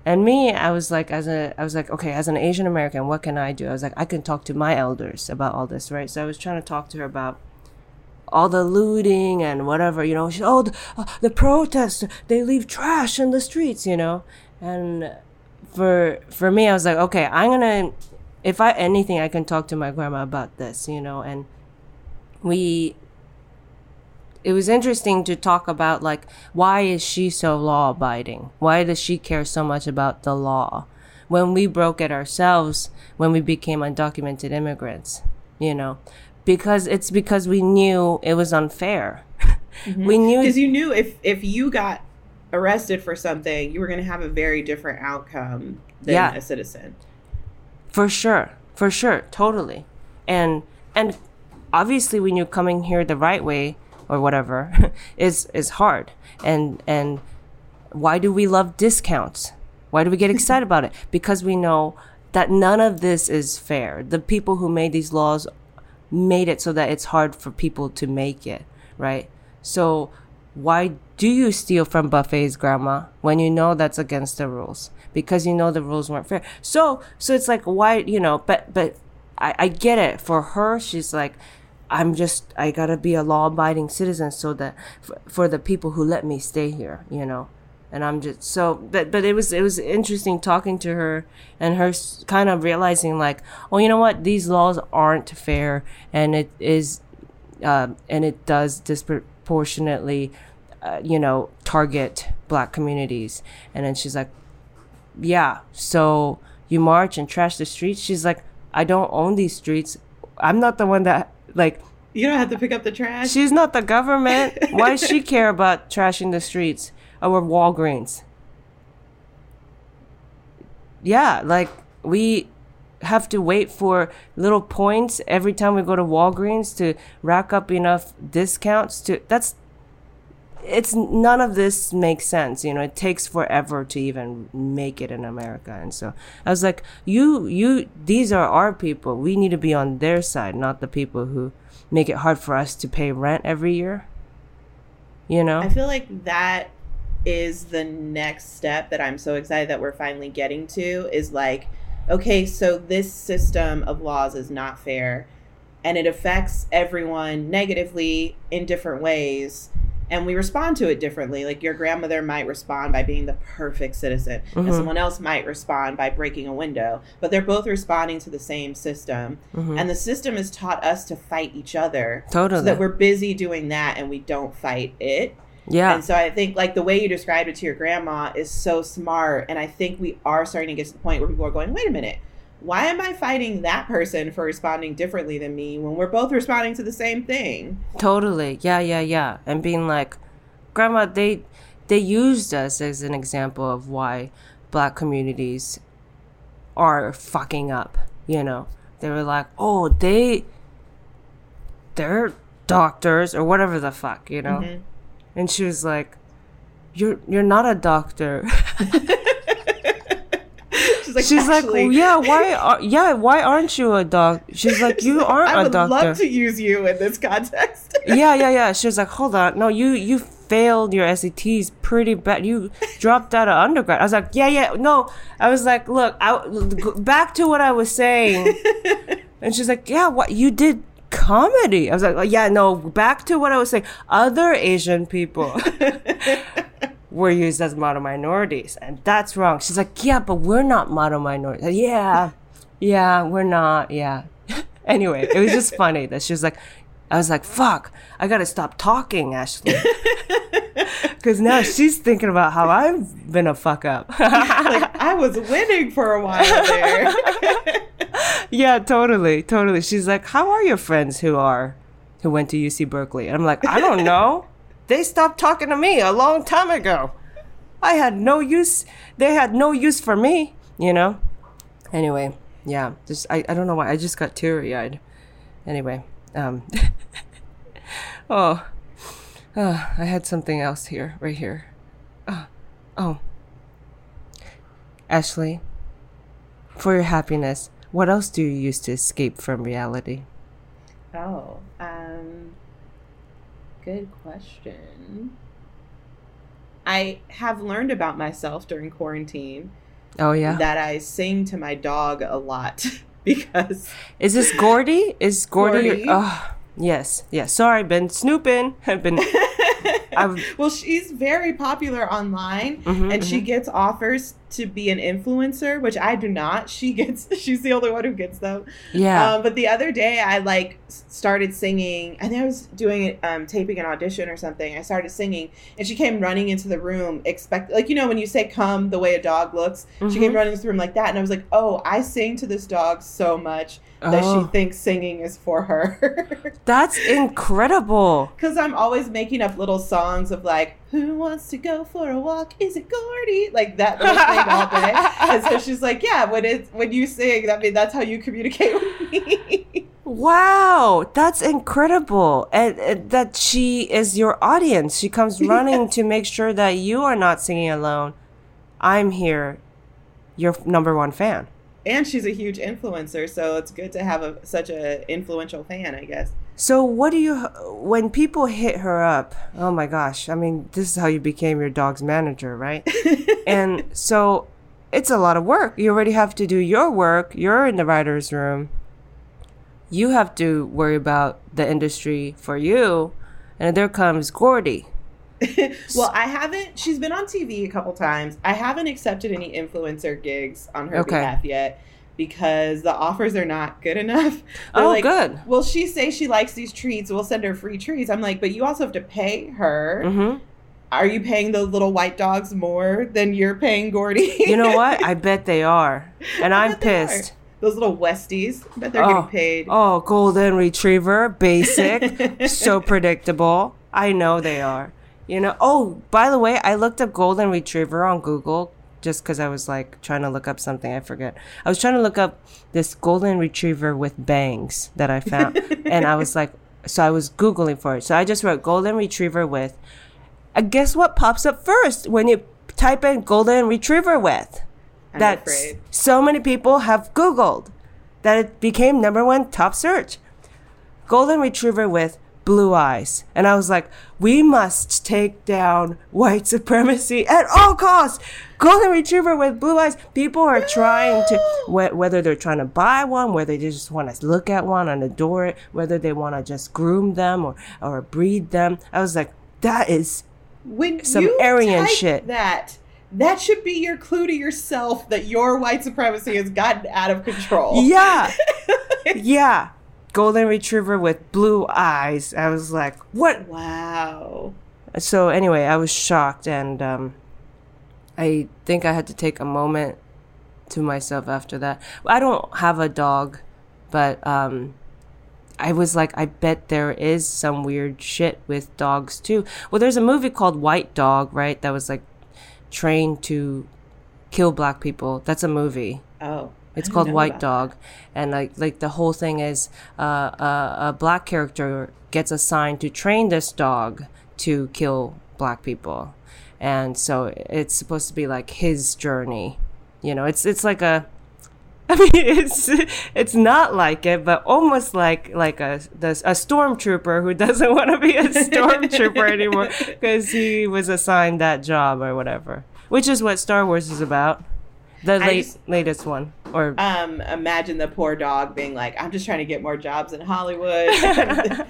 And me i was like as a i was like okay as an asian american what can i do? I was like i can talk to my elders about all this right? So i was trying to talk to her about all the looting and whatever you know? She, oh the, uh, the protests they leave trash in the streets you know? And for for me i was like okay i'm gonna if i anything i can talk to my grandma about this you know? And we it was interesting to talk about like why is she so law abiding why does she care so much about the law when we broke it ourselves when we became undocumented immigrants you know because it's because we knew it was unfair mm-hmm. we knew Because you knew if if you got arrested for something, you were going to have a very different outcome than Yeah. a citizen. For sure. For sure. Totally. And and obviously we knew coming here the right way or whatever [LAUGHS] is is hard. And and why do we love discounts? Why do we get excited about it? Because we know that none of this is fair. The people who made these laws made it so that it's hard for people to make it, right? So why do you steal from buffets, grandma, when you know that's against the rules? Because you know the rules weren't fair. So so it's like why you know, but but I, I get it. For her, she's like, I'm just I gotta be a law abiding citizen so that for, for the people who let me stay here, you know. And I'm just so, but but it was it was interesting talking to her and her kind of realizing like, oh, you know what, these laws aren't fair, and it is um, and it does disproportionately, uh, you know, target black communities. And then she's like, yeah, so you march and trash the streets. She's like, I don't own these streets. I'm not the one that like You don't have to pick up the trash. she's not the government. [LAUGHS] Why does she care about trashing the streets or Walgreens? Yeah, like we have to wait for little points every time we go to Walgreens to rack up enough discounts to that's it's none of this makes sense you know it takes forever to even make it in america. And so i was like you you these are our people. We need to be on their side not the people who make it hard for us to pay rent every year you know? I feel like that is the next step that I'm so excited that we're finally getting to is like, okay, so this system of laws is not fair and it affects everyone negatively in different ways. And we respond to it differently. Like your grandmother might respond by being the perfect citizen, and Mhm. someone else might respond by breaking a window. But they're both responding to the same system. Mhm. And the system has taught us to fight each other. Totally. So that we're busy doing that and we don't fight it. yeah And so I think like the way you described it to your grandma is so smart. And I think we are starting to get to the point where people are going, wait a minute, why am I fighting that person for responding differently than me when we're both responding to the same thing? Totally. Yeah, yeah, yeah. And being like, Grandma, they they used us as an example of why black communities are fucking up, you know. They were like, "Oh, they they're doctors or whatever the fuck, you know." Mhm. And she was like, "You're you're not a doctor." [LAUGHS] She's like, She's like, well, "Yeah, why are yeah, why aren't you a doc?" She's like, "You [LAUGHS] aren't I a would doctor." love to use you in this context. [LAUGHS] yeah, yeah, yeah. She was like, hold on, no, you you failed your SATs pretty bad. You dropped out of undergrad. I was like, yeah, yeah, no. I was like, look, I back to what I was saying. [LAUGHS] and she's like, yeah, what you did comedy. I was like, yeah, no, back to what I was saying. Other Asian people were used as model minorities, and that's wrong. She's like, yeah, but we're not model minorities. Yeah, yeah, we're not. Yeah. [LAUGHS] anyway, it was just funny that she was like, I was like, fuck, I gotta stop talking, Ashley. [LAUGHS] Because now she's thinking about how I've been a fuck up. [LAUGHS] like I was winning for a while there. yeah, totally, totally. She's like, how are your friends who are, who went to UC Berkeley? And I'm like, I don't know. They stopped talking to me a long time ago. I had no use. They had no use for me, you know? Anyway, yeah, just, I, I don't know why. I just got teary eyed. Anyway, um, [LAUGHS] oh, oh, I had something else here, right here. Oh, oh. Ashley, for your happiness, what else do you use to escape from reality? oh, um, good question. I have learned about myself during quarantine Oh yeah. that I sing to my dog a lot [LAUGHS] because Is this Gordy? Is Gordy? Gordy. Oh, yes, yes. Sorry, been snooping. I've been. [LAUGHS] [LAUGHS] [LAUGHS] Well, she's very popular online Mhm, and she gets offers to be an influencer, which I do not. She gets, [LAUGHS] she's the only one who gets them. yeah. Um, but the other day I like started singing. I think I was doing um, taping an audition or something. I started singing and she came running into the room, expect like, you know, when you say come the way a dog looks, she came running into the room like that. And I was like, oh, I sing to this dog so much that Oh. she thinks singing is for her. [LAUGHS] That's incredible. Because I'm always making up little songs of like, who wants to go for a walk? Is it Gordy? Like that little thing all day. And so she's like, yeah, when it's when you sing, I mean that's how you communicate with me. [LAUGHS] Wow, that's incredible. And, and that she is your audience. She comes running to make sure that you are not singing alone. I'm here, your number one fan. And she's a huge influencer, so it's good to have a such a influential fan, I guess. So, what do you, when people hit her up? Oh my gosh, I mean, this is how you became your dog's manager, right? [LAUGHS] and so, it's a lot of work. You already have to do your work. You're in the writer's room. You have to worry about the industry for you. And there comes Gordy. [LAUGHS] well, I haven't. She's been on TV a couple times. I haven't accepted any influencer gigs on her Okay. behalf yet because the offers are not good enough. [LAUGHS] They're Oh, like, good. Well, she say she likes these treats. We'll send her free treats. I'm like, but you also have to pay her. hmm Are you paying those little white dogs more than you're paying Gordy? You know what? [LAUGHS] I bet they are. And I'm bet they are. pissed. Those little Westies. I bet they're oh, getting paid. Oh, golden retriever, basic, so predictable. I know they are. You know. Oh, by the way, I looked up golden retriever on Google just because I was like trying to look up something. I forget. I was trying to look up this golden retriever with bangs that I found, [LAUGHS] and I was like, so I was googling for it. So I just wrote golden retriever with. Uh, guess what pops up first when you type in golden retriever with? I'm that afraid. so many people have Googled that it became number one top search. Golden Retriever with blue eyes. And I was like, we must take down white supremacy at all costs. Golden Retriever with blue eyes. People are trying to, wh- whether they're trying to buy one, whether they just want to look at one and adore it, whether they want to just groom them or, or breed them. I was like, that is When Some Aryan shit. that, that should be your clue to yourself that your white supremacy has gotten out of control. Yeah. [LAUGHS] yeah. Golden retriever with blue eyes. I was like, what? Wow. So, anyway, I was shocked. And um, I think I had to take a moment to myself after that. I don't have a dog, but um, I was like, I bet there is some weird shit with dogs too. Well, there's a movie called White Dog, right? That was like trained to kill black people. That's a movie. Oh. It's called White Dog, and like like the whole thing is uh, uh, a black character gets assigned to train this dog to kill black people, and so it's supposed to be like his journey. You know, it's it's like a. [LAUGHS] I mean, it's it's not like it, but almost like like a the, a stormtrooper who doesn't [LAUGHS] want to be a stormtrooper anymore [LAUGHS] because he was assigned that job or whatever, which is what Star Wars is about. The late just- latest one, or um, imagine the poor dog being like, I'm just trying to get more jobs in Hollywood. [LAUGHS]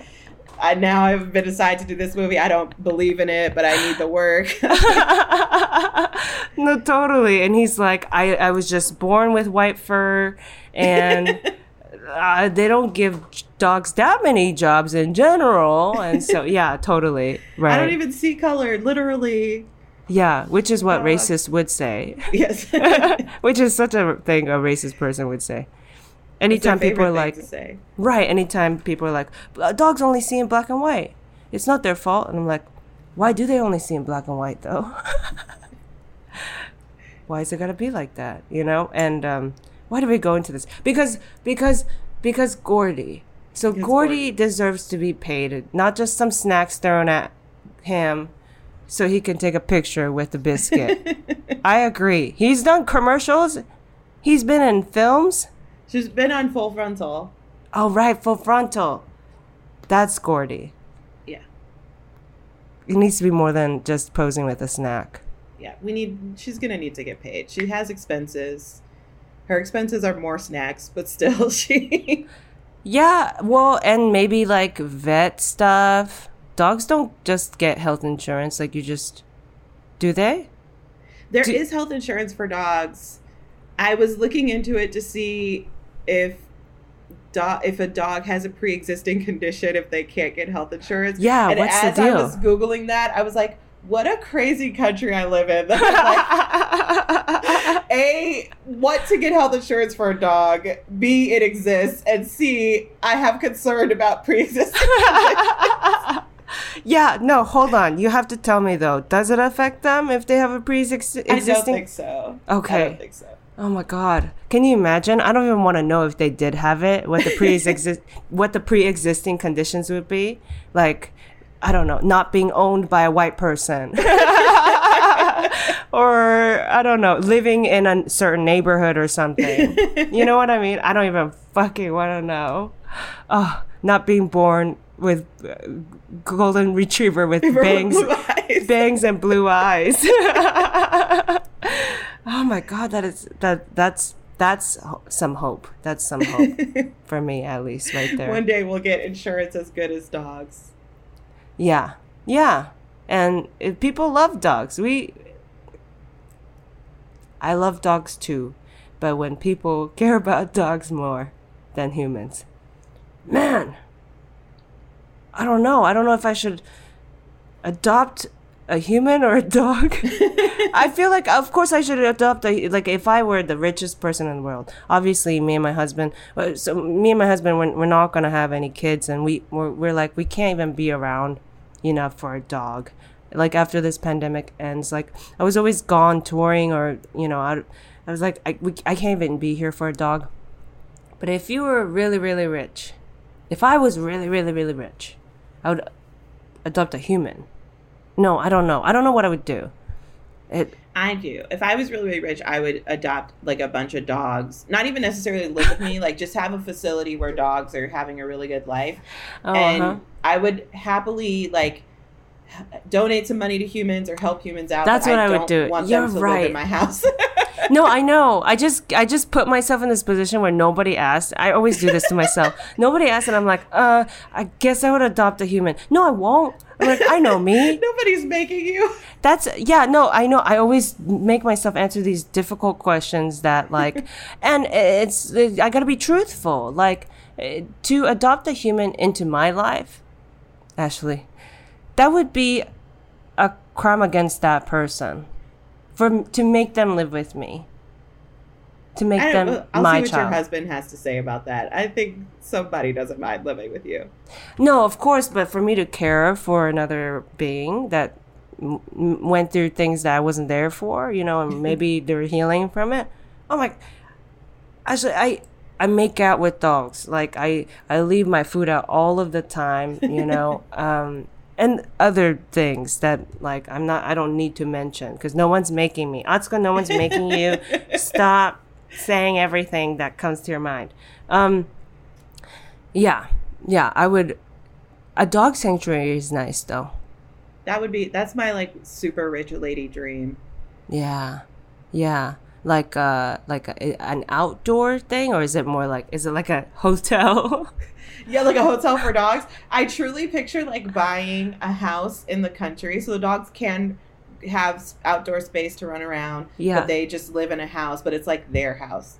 I now have been decided to do this movie. I don't believe in it, but I need the work. [LAUGHS] no, totally. And he's like, I, I was just born with white fur, and [LAUGHS] uh, they don't give dogs that many jobs in general. And so, yeah, totally. Right. I don't even see color, literally. Yeah, which is what Dog. racists would say, [LAUGHS] Yes. [LAUGHS] which is such a thing a racist person would say. Anytime people are like, to right, anytime people are like, "Uh, dogs only see in black and white. It's not their fault. And I'm like, why do they only see in black and white though? [LAUGHS] why is it gotta be like that? You know? And um, why do we go into this? Because because because Gordy. So Gordy, Gordy. deserves to be paid, not just some snacks thrown at him so he can take a picture with the biscuit. [LAUGHS] I agree. He's done commercials. He's been in films. She's been on full frontal. Oh, right, full frontal. That's Gordy. Yeah. It needs to be more than just posing with a snack. Yeah. We need, she's going to need to get paid. She has expenses. Her expenses are more snacks, but still, [LAUGHS] she. Yeah, well, and maybe like vet stuff. Dogs don't just get health insurance, like you just. Do they? There is Do- health insurance for dogs. I was looking into it to see if do- if a dog has a pre-existing condition if they can't get health insurance. Yeah, and what's the as I was googling that, I was like, "What a crazy country I live in." [LAUGHS] like, a what to get health insurance for a dog. B it exists, and C I have concern about pre-existing. [LAUGHS] yeah, no, hold on. You have to tell me though. Does it affect them if they have a pre-existing? I don't think so. Okay. I don't think so. Oh my god. Can you imagine? I don't even want to know if they did have it, what the pre-exist [LAUGHS] what the pre-existing conditions would be. Like I don't know, not being owned by a white person. [LAUGHS] or I don't know, living in a certain neighborhood or something. you know what I mean? I don't even fucking want to know. Oh, not being born with uh, golden retriever with bangs bangs and blue eyes. [LAUGHS] [LAUGHS] oh my god, that is that that's that's some hope. That's some hope [LAUGHS] for me at least right there. One day we'll get insurance as good as dogs. yeah. Yeah. And it, people love dogs. We I love dogs too, but when people care about dogs more than humans. Man, I don't know. I don't know if I should adopt a human or a dog? [LAUGHS] I feel like, of course, I should adopt a like if I were the richest person in the world. Obviously, me and my husband. So me and my husband, we're, we're not gonna have any kids, and we we're, we're like we can't even be around enough for a dog. Like after this pandemic ends, like I was always gone touring, or you know, I, I was like I we, I can't even be here for a dog. But if you were really really rich, if I was really really really rich, I would adopt a human. No, I don't know. I don't know what I would do. It I do. If I was really, really rich, I would adopt like a bunch of dogs. Not even necessarily live with me, [LAUGHS] like just have a facility where dogs are having a really good life. Oh, and uh-huh. I would happily like donate some money to humans or help humans out. That's what I would don't do. Want You're them to live right. in my house. [LAUGHS] no, I know. I just I just put myself in this position where nobody asked. I always do this to myself. nobody asked, and I'm like, uh, I guess I would adopt a human. No, I won't. I'm like, I know me. [LAUGHS] Nobody's making you. That's yeah, no, I know. I always make myself answer these difficult questions that like, [LAUGHS] and it's I gotta be truthful. Like eh, to adopt a human into my life, Ashley, that would be a crime against that person, for to make them live with me, to make them I'll my see what your husband has to say about that. I think somebody doesn't mind living with you. No, of course, but for me to care for another being that m- m- went through things that I wasn't there for, you know, and [LAUGHS] maybe they're healing from it. Oh my! Actually, I I make out with dogs. Like I I leave my food out all of the time, you know, [LAUGHS] um, and other things that like I'm not. I don't need to mention because no one's making me. Atsuko, no one's making you. [LAUGHS] Stop saying everything that comes to your mind. Um, yeah, yeah, I would. A dog sanctuary is nice though. That would be that's my like super rich lady dream. Yeah, yeah, like uh, like a, an outdoor thing, or is it more like is it like a [LAUGHS] hotel? Yeah, like a hotel for dogs. I truly picture like buying a house in the country so the dogs can have outdoor space to run around. Yeah. But they just live in a house, but it's like their house.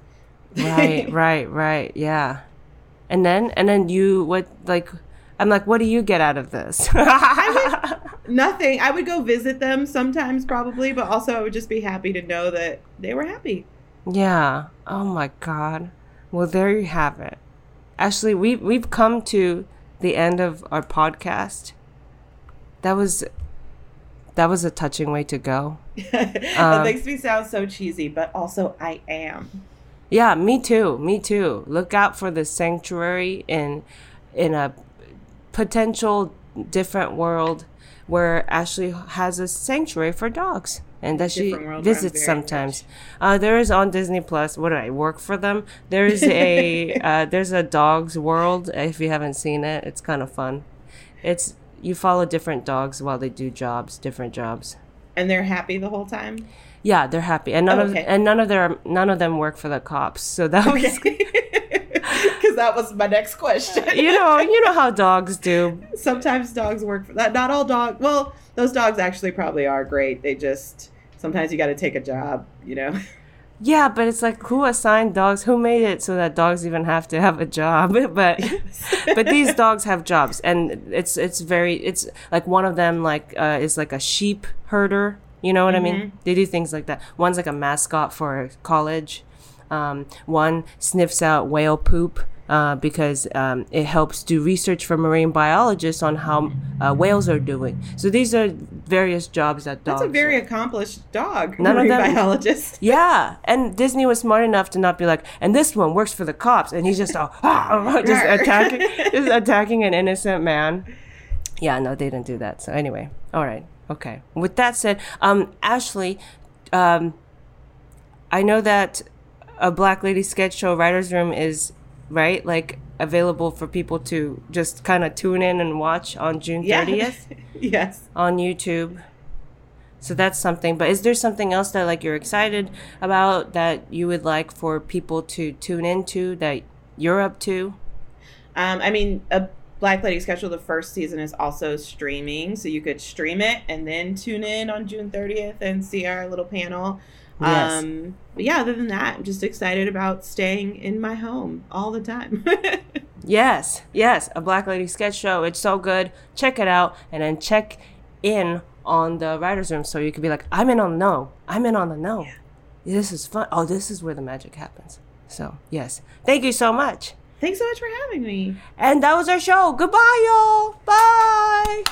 right, [LAUGHS] right, right. Yeah, and then and then you what like. I'm like, what do you get out of this? [LAUGHS] Nothing. I would go visit them sometimes, probably, but also I would just be happy to know that they were happy. Yeah. Oh my god. Well, there you have it. Actually, we we've come to the end of our podcast. That was that was a touching way to go. [LAUGHS] it Um, makes me sound so cheesy, but also I am. Yeah, me too. Me too. Look out for the sanctuary in in a potential different world where Ashley has a sanctuary for dogs and that she Different world where I'm visits sometimes. Uh, there is on Disney Plus. What do I work for them? There's a [LAUGHS] uh, there's a Dogs World. If you haven't seen it, it's kind of fun. It's you follow different dogs while they do jobs, different jobs. And they're happy the whole time. Yeah, they're happy, and none Oh, of and none of their none of them work for the cops. So that was Because [LAUGHS] that was my next question. you know, you know how dogs do. sometimes dogs work for that. Not all dogs. Well, those dogs actually probably are great. They just sometimes you got to take a job. You know. [LAUGHS] Yeah, but it's like who assigned dogs? Who made it so that dogs even have to have a job? [LAUGHS] But [LAUGHS] but these dogs have jobs, and it's it's very it's like one of them like uh, is like a sheep herder. You know what I mean? They do things like that. One's like a mascot for college. Um, one sniffs out whale poop uh, because um, it helps do research for marine biologists on how uh, whales are doing. So these are various jobs that dogs. That's a very accomplished dog. None of marine them- biologist. [LAUGHS] Yeah, and Disney was smart enough to not be like, and this one works for the cops, and he's just all, [LAUGHS] [LAUGHS] just attacking, just attacking an innocent man. Yeah, no, they didn't do that. So anyway, all right, okay. With that said, um, Ashley, um, I know that a Black Lady Sketch Show writers' room is right, like available for people to just kind of tune in and watch on June Yeah. thirtieth [LAUGHS] yes. on YouTube. So that's something. But is there something else that like you're excited about that you would like for people to tune into that you're up to? Um, I mean, a Black Lady Sketch Show, the first season is also streaming, so you could stream it and then tune in on June 30th and see our little panel. Yes. Um, but yeah, other than that, I'm just excited about staying in my home all the time. [LAUGHS] Yes, yes, a Black Lady sketch show. It's so good. Check it out and then check in on the writers' room, so you could be like, I'm in on the know. I'm in on the know. This is fun. Oh, this is where the magic happens. So yes, thank you so much. Thanks so much for having me. And that was our show. Goodbye, y'all. Bye.